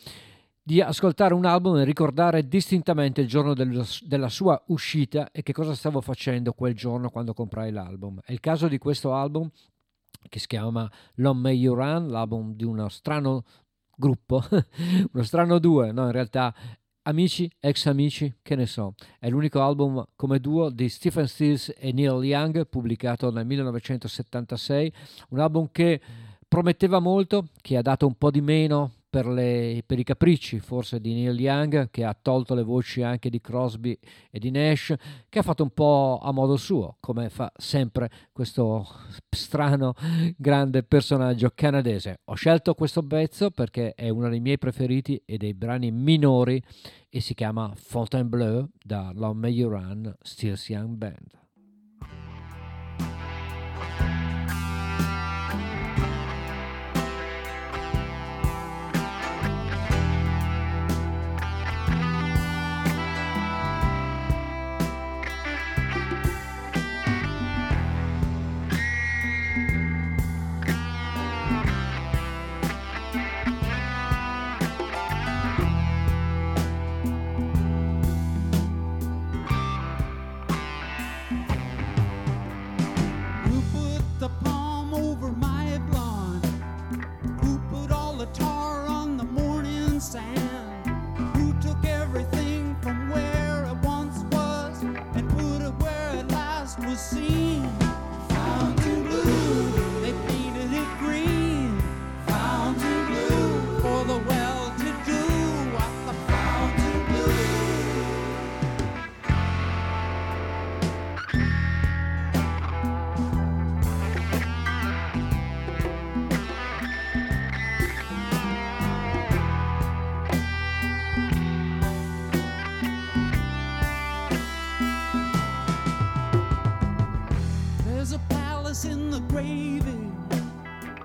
di ascoltare un album e ricordare distintamente il giorno del, della sua uscita e che cosa stavo facendo quel giorno quando comprai l'album. È il caso di questo album che si chiama Long May You Run, l'album di uno strano gruppo, uno strano duo, no in realtà amici, ex amici, che ne so. È l'unico album come duo di Stephen Stills e Neil Young pubblicato nel 1976, un album che prometteva molto, che ha dato un po' di meno per, le, per, i capricci forse di Neil Young, che ha tolto le voci anche di Crosby e di Nash, che ha fatto un po' a modo suo, come fa sempre questo strano, grande personaggio canadese. Ho scelto questo pezzo perché è uno dei miei preferiti e dei brani minori e si chiama Fontainebleau da Long May You Run, Stills Young Band. craving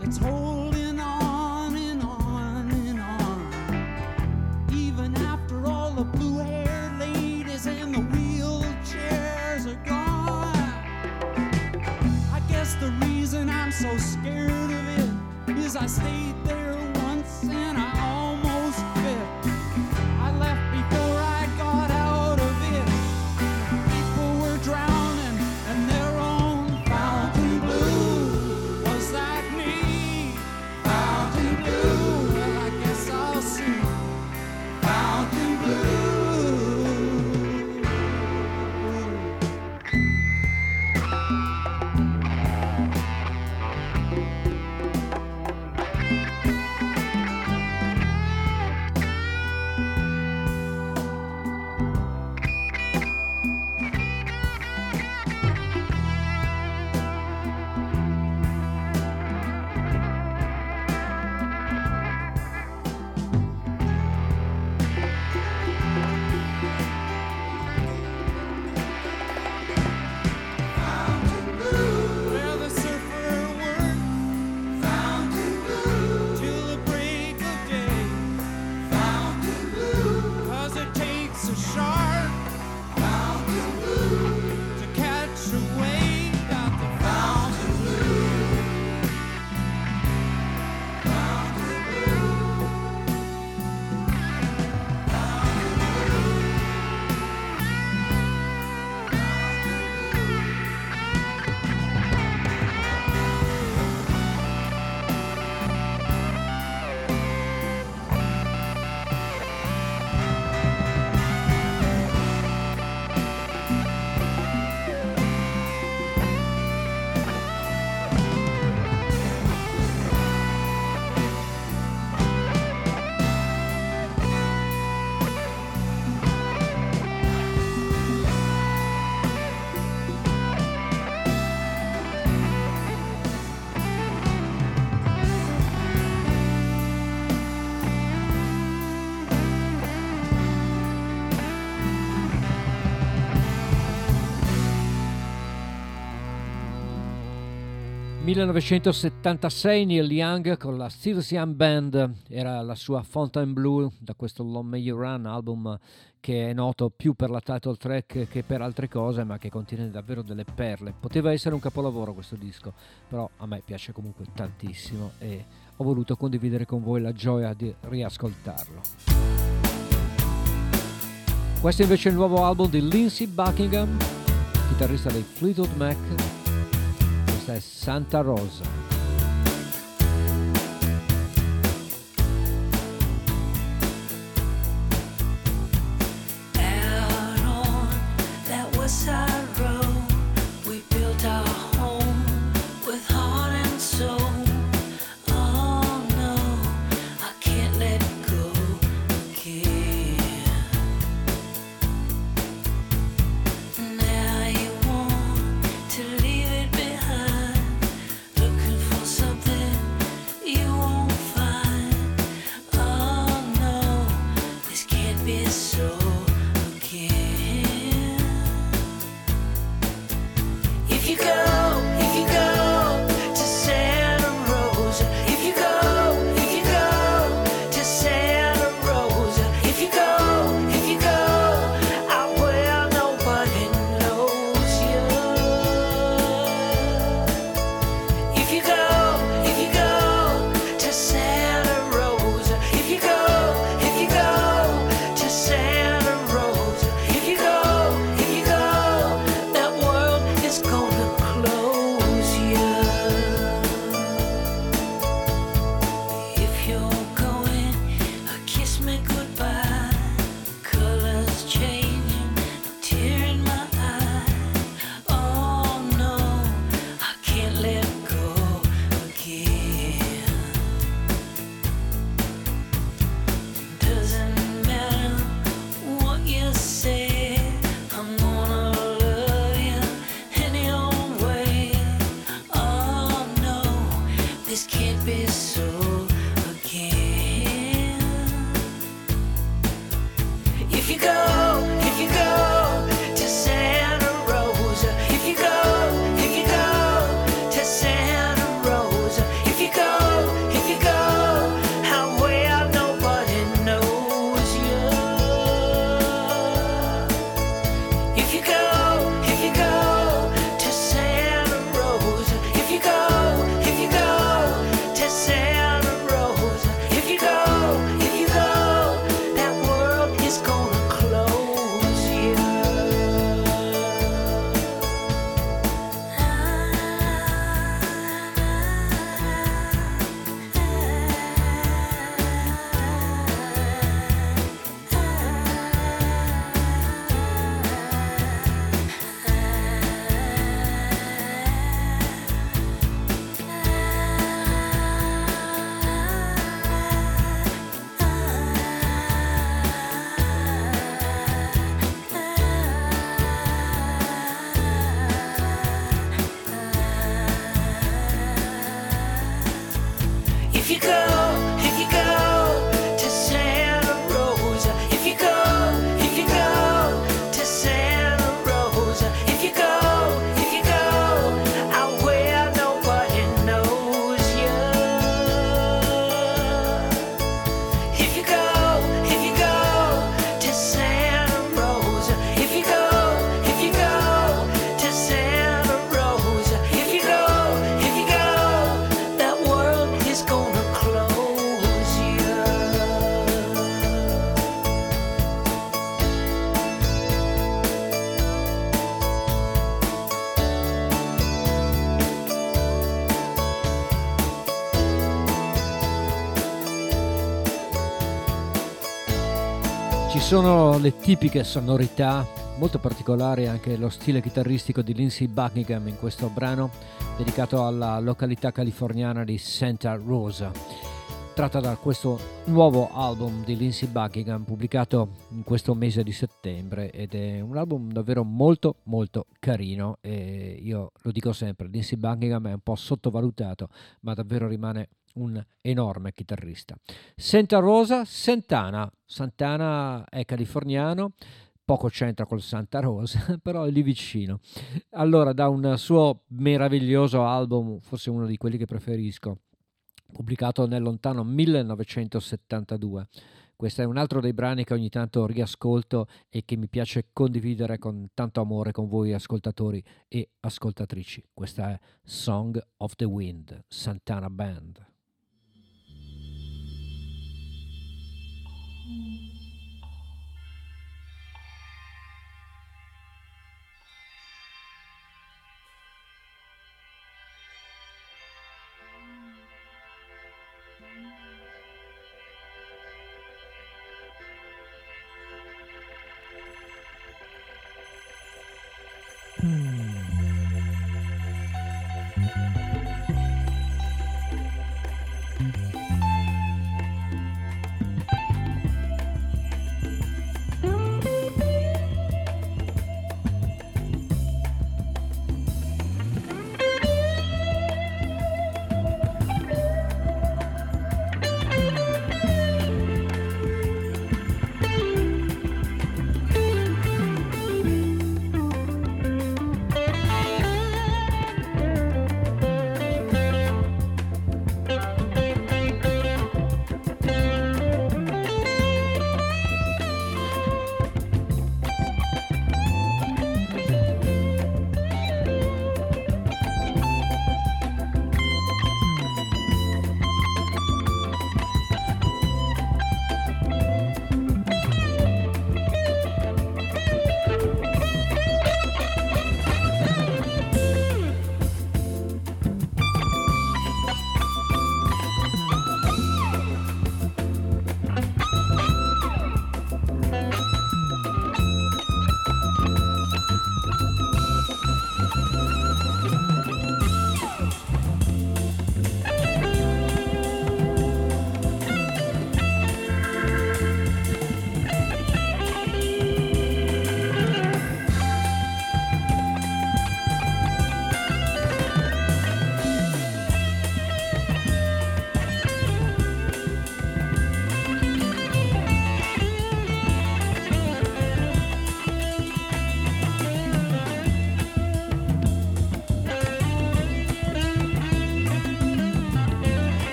that's holding on and on and on. Even after all the blue haired ladies and the wheelchairs are gone. I guess the reason I'm so scared of it is I stayed there. 1976 Neil Young con la Young Band era la sua Fountain Blue da questo Long May You Run album che è noto più per la title track che per altre cose ma che contiene davvero delle perle. Poteva essere un capolavoro questo disco però a me piace comunque tantissimo e ho voluto condividere con voi la gioia di riascoltarlo. Questo invece è il nuovo album di Lindsey Buckingham chitarrista dei Fleetwood Mac questa è Santa Rosa. Sono le tipiche sonorità, molto particolari anche lo stile chitarristico di Lindsey Buckingham in questo brano dedicato alla località californiana di Santa Rosa, tratta da questo nuovo album di Lindsey Buckingham pubblicato in questo mese di settembre ed è un album davvero molto molto carino e io lo dico sempre, Lindsey Buckingham è un po' sottovalutato ma davvero rimane un enorme chitarrista. Santa Rosa, Santana. Santana è californiano, poco c'entra col Santa Rosa, però è lì vicino. Allora, da un suo meraviglioso album, forse uno di quelli che preferisco, pubblicato nel lontano 1972. Questo è un altro dei brani che ogni tanto riascolto e che mi piace condividere con tanto amore con voi ascoltatori e ascoltatrici. Questa è Song of the Wind, Santana Band. Hum.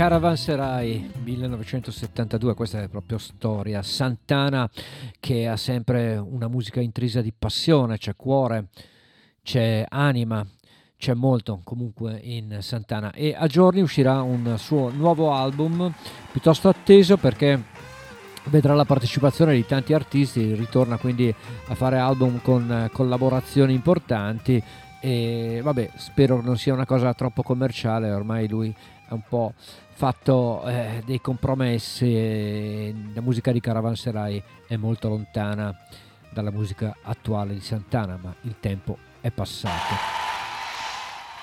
Caravanserai 1972, questa è proprio storia. Santana che ha sempre una musica intrisa di passione, c'è cuore, c'è anima, c'è molto comunque in Santana e a giorni uscirà un suo nuovo album piuttosto atteso perché vedrà la partecipazione di tanti artisti, ritorna quindi a fare album con collaborazioni importanti e vabbè spero non sia una cosa troppo commerciale, ormai lui un po' fatto eh, dei compromessi la musica di Caravanserai è molto lontana dalla musica attuale di Santana, ma il tempo è passato.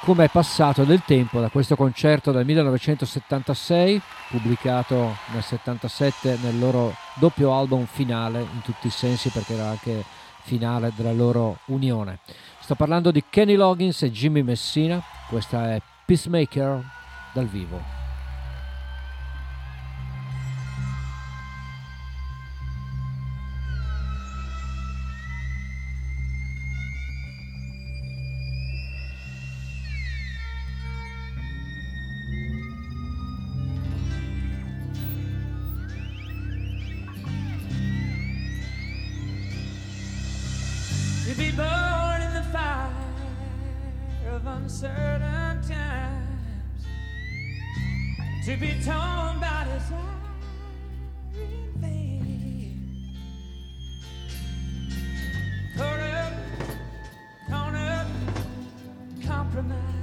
Come è passato del tempo da questo concerto del 1976, pubblicato nel 77 nel loro doppio album finale in tutti i sensi perché era anche finale della loro unione. Sto parlando di Kenny Loggins e Jimmy Messina, questa è Peacemaker dal vivo. to be torn by desire in vain. Caught up, caught up, compromise.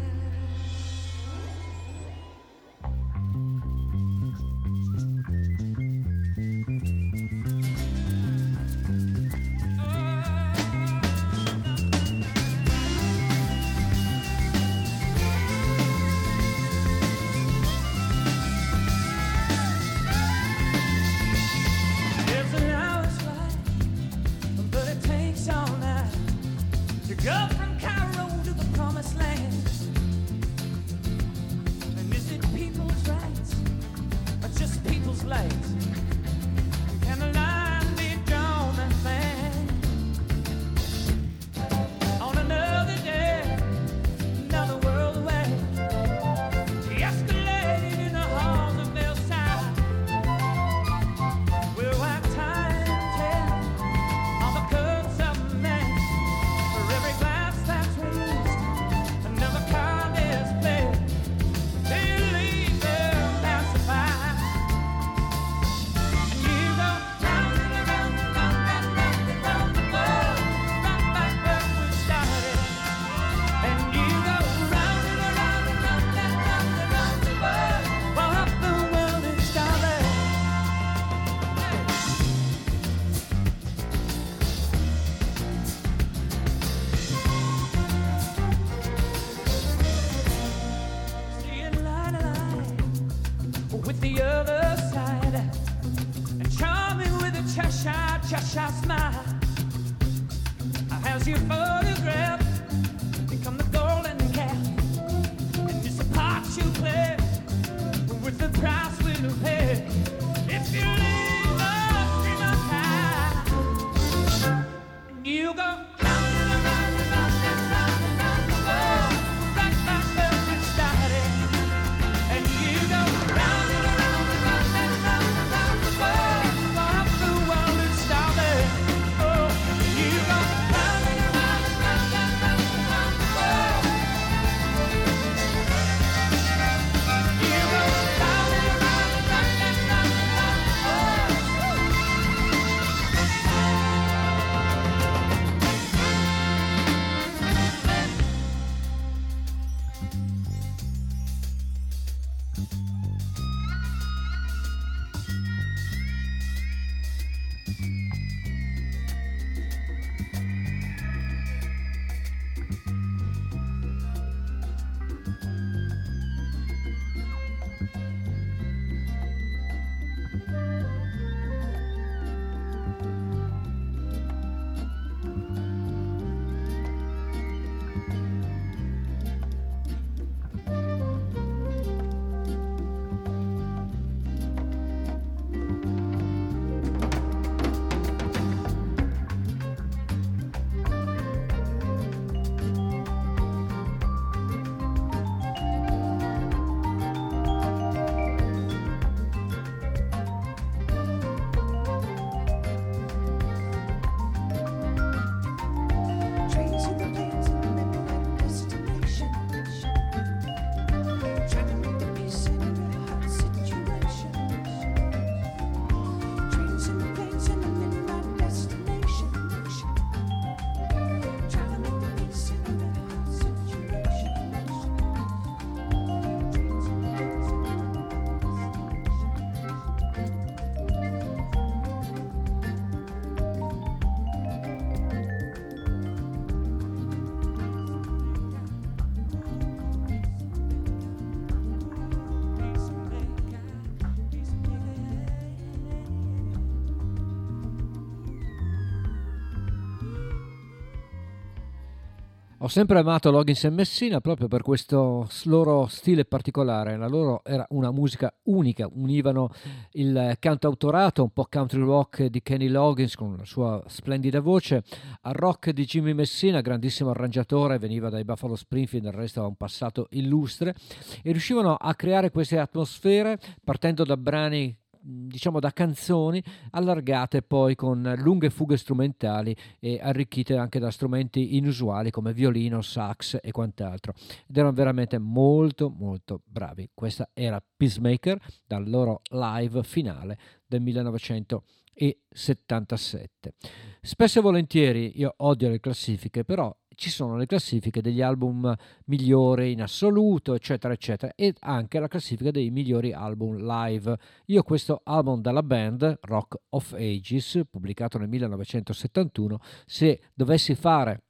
Ho sempre amato Loggins e Messina proprio per questo loro stile particolare. La loro era una musica unica, univano il cantautorato, un po' country rock di Kenny Loggins con la sua splendida voce, al rock di Jimmy Messina, grandissimo arrangiatore, veniva dai Buffalo Springfield, del resto ha un passato illustre, e riuscivano a creare queste atmosfere partendo da brani diciamo da canzoni allargate poi con lunghe fughe strumentali e arricchite anche da strumenti inusuali come violino, sax e quant'altro. Ed erano veramente molto molto bravi. Questa era Peacemaker dal loro live finale del 1977 spesso e volentieri io odio le classifiche però ci sono le classifiche degli album migliori in assoluto, eccetera, eccetera, e anche la classifica dei migliori album live. Io questo album dalla band, Rock of Ages, pubblicato nel 1971, se dovessi fare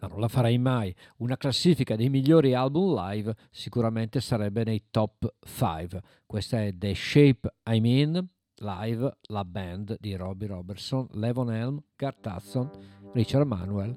ma non la farei mai, una classifica dei migliori album live sicuramente sarebbe nei top 5. Questa è The Shape I Mean, live, la band di Robbie Robertson, Levon Helm, Gart Hudson, Richard Manuel.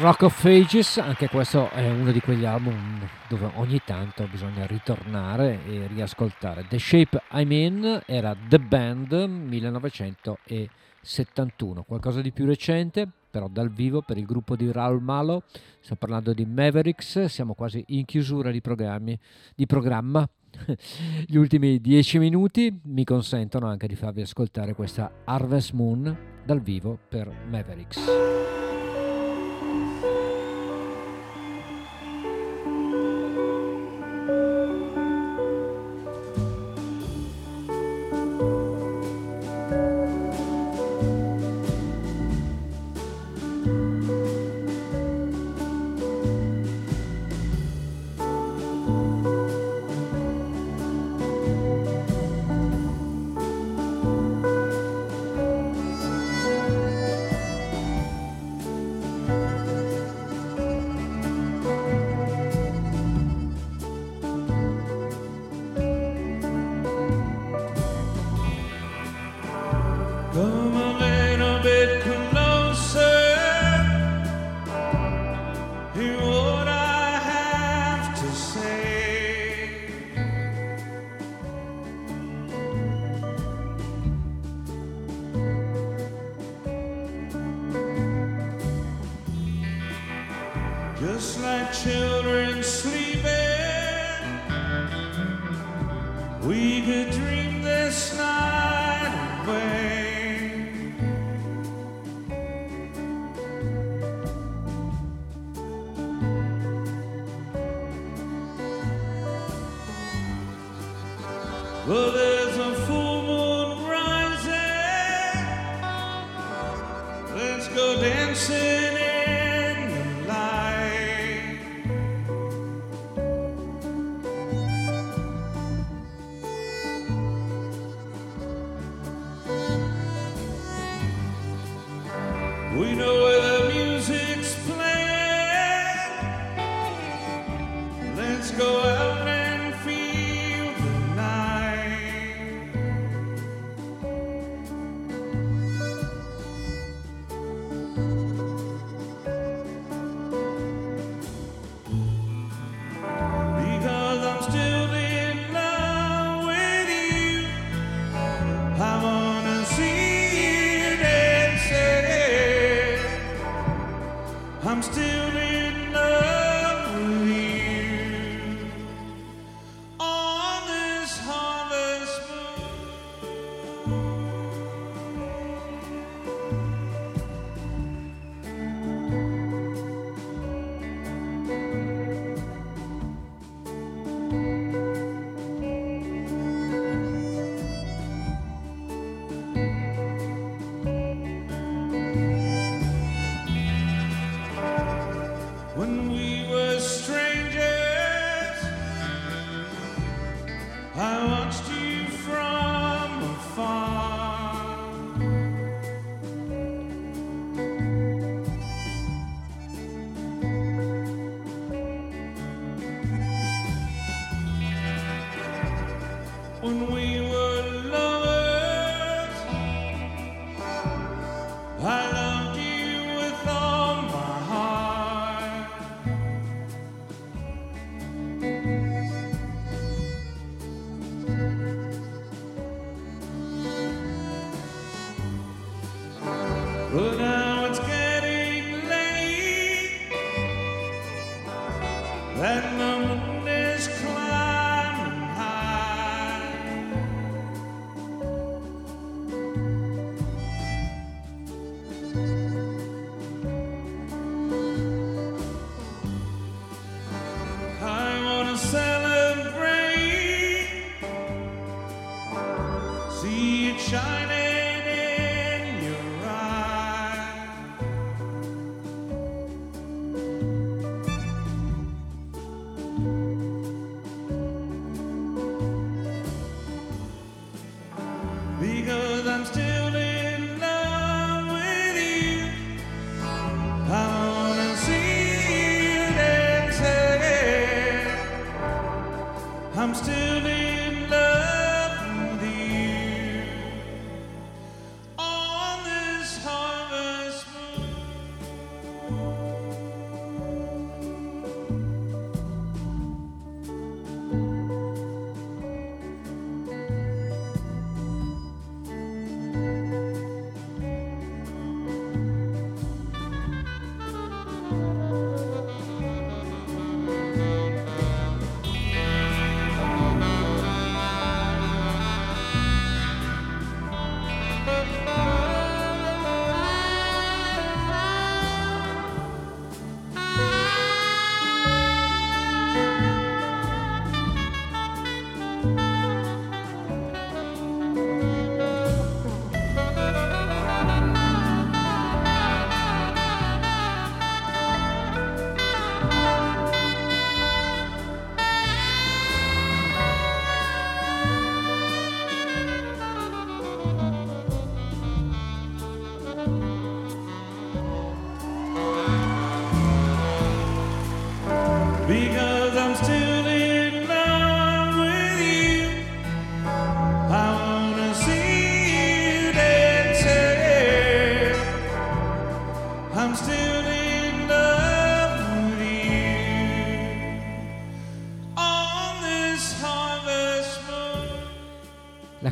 Rock of Ages, anche questo è uno di quegli album dove ogni tanto bisogna ritornare e riascoltare. The Shape I'm In era The Band 1971, qualcosa di più recente, però dal vivo per il gruppo di Raul Malo. Stiamo parlando di Mavericks, siamo quasi in chiusura di, di programma. Gli ultimi dieci minuti mi consentono anche di farvi ascoltare questa Harvest Moon dal vivo per Mavericks. dancing.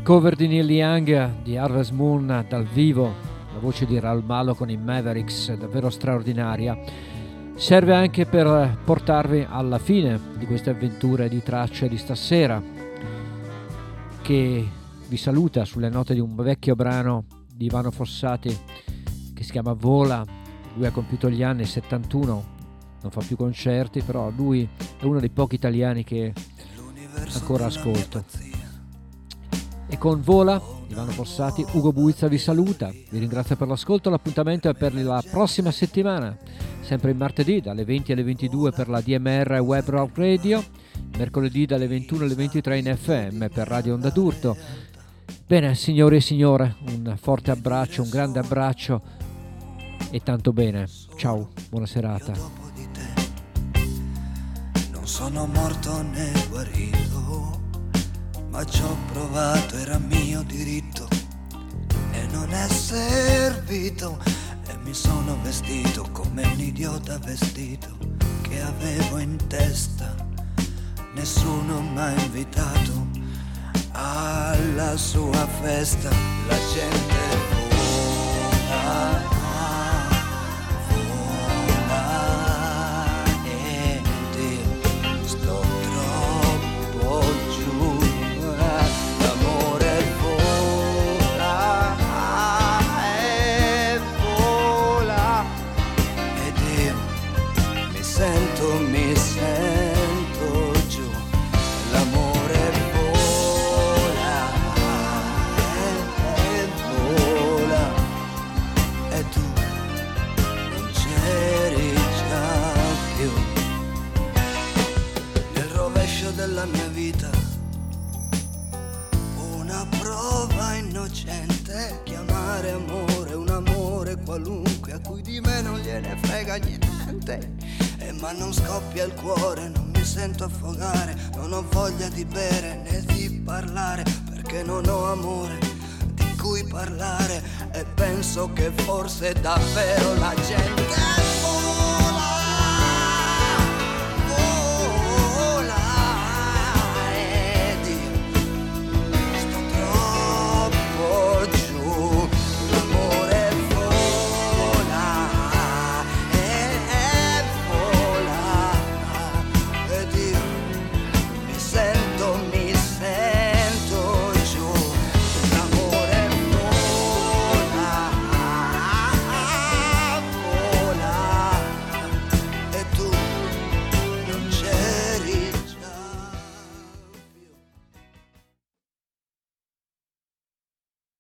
Cover di Neil Young di Harvest Moon dal vivo, la voce di Raul Malo con i Mavericks, davvero straordinaria, serve anche per portarvi alla fine di queste avventure di tracce di stasera, che vi saluta sulle note di un vecchio brano di Ivano Fossati che si chiama Vola. Lui ha compiuto gli anni 71, non fa più concerti, però lui è uno dei pochi italiani che ancora ascolto. E con Vola, Ivano Fossati, Ugo Buizza vi saluta, vi ringrazio per l'ascolto, l'appuntamento è per la prossima settimana, sempre il martedì dalle 20 alle 22 per la DMR Web Rock Radio, mercoledì dalle 21 alle 23 in FM per Radio Onda d'Urto. Bene, signori e signore, un forte abbraccio, un grande abbraccio e tanto bene. Ciao, buona serata. Non sono morto né guarito, ma ci ho provato, era mio diritto e non è servito. E mi sono vestito come un idiota vestito che avevo in testa. Nessuno mi ha invitato alla sua festa. La gente vola, qualunque a cui di me non gliene frega niente. E ma non scoppia il cuore, non mi sento affogare, non ho voglia di bere né di parlare, perché non ho amore di cui parlare e penso che forse davvero la gente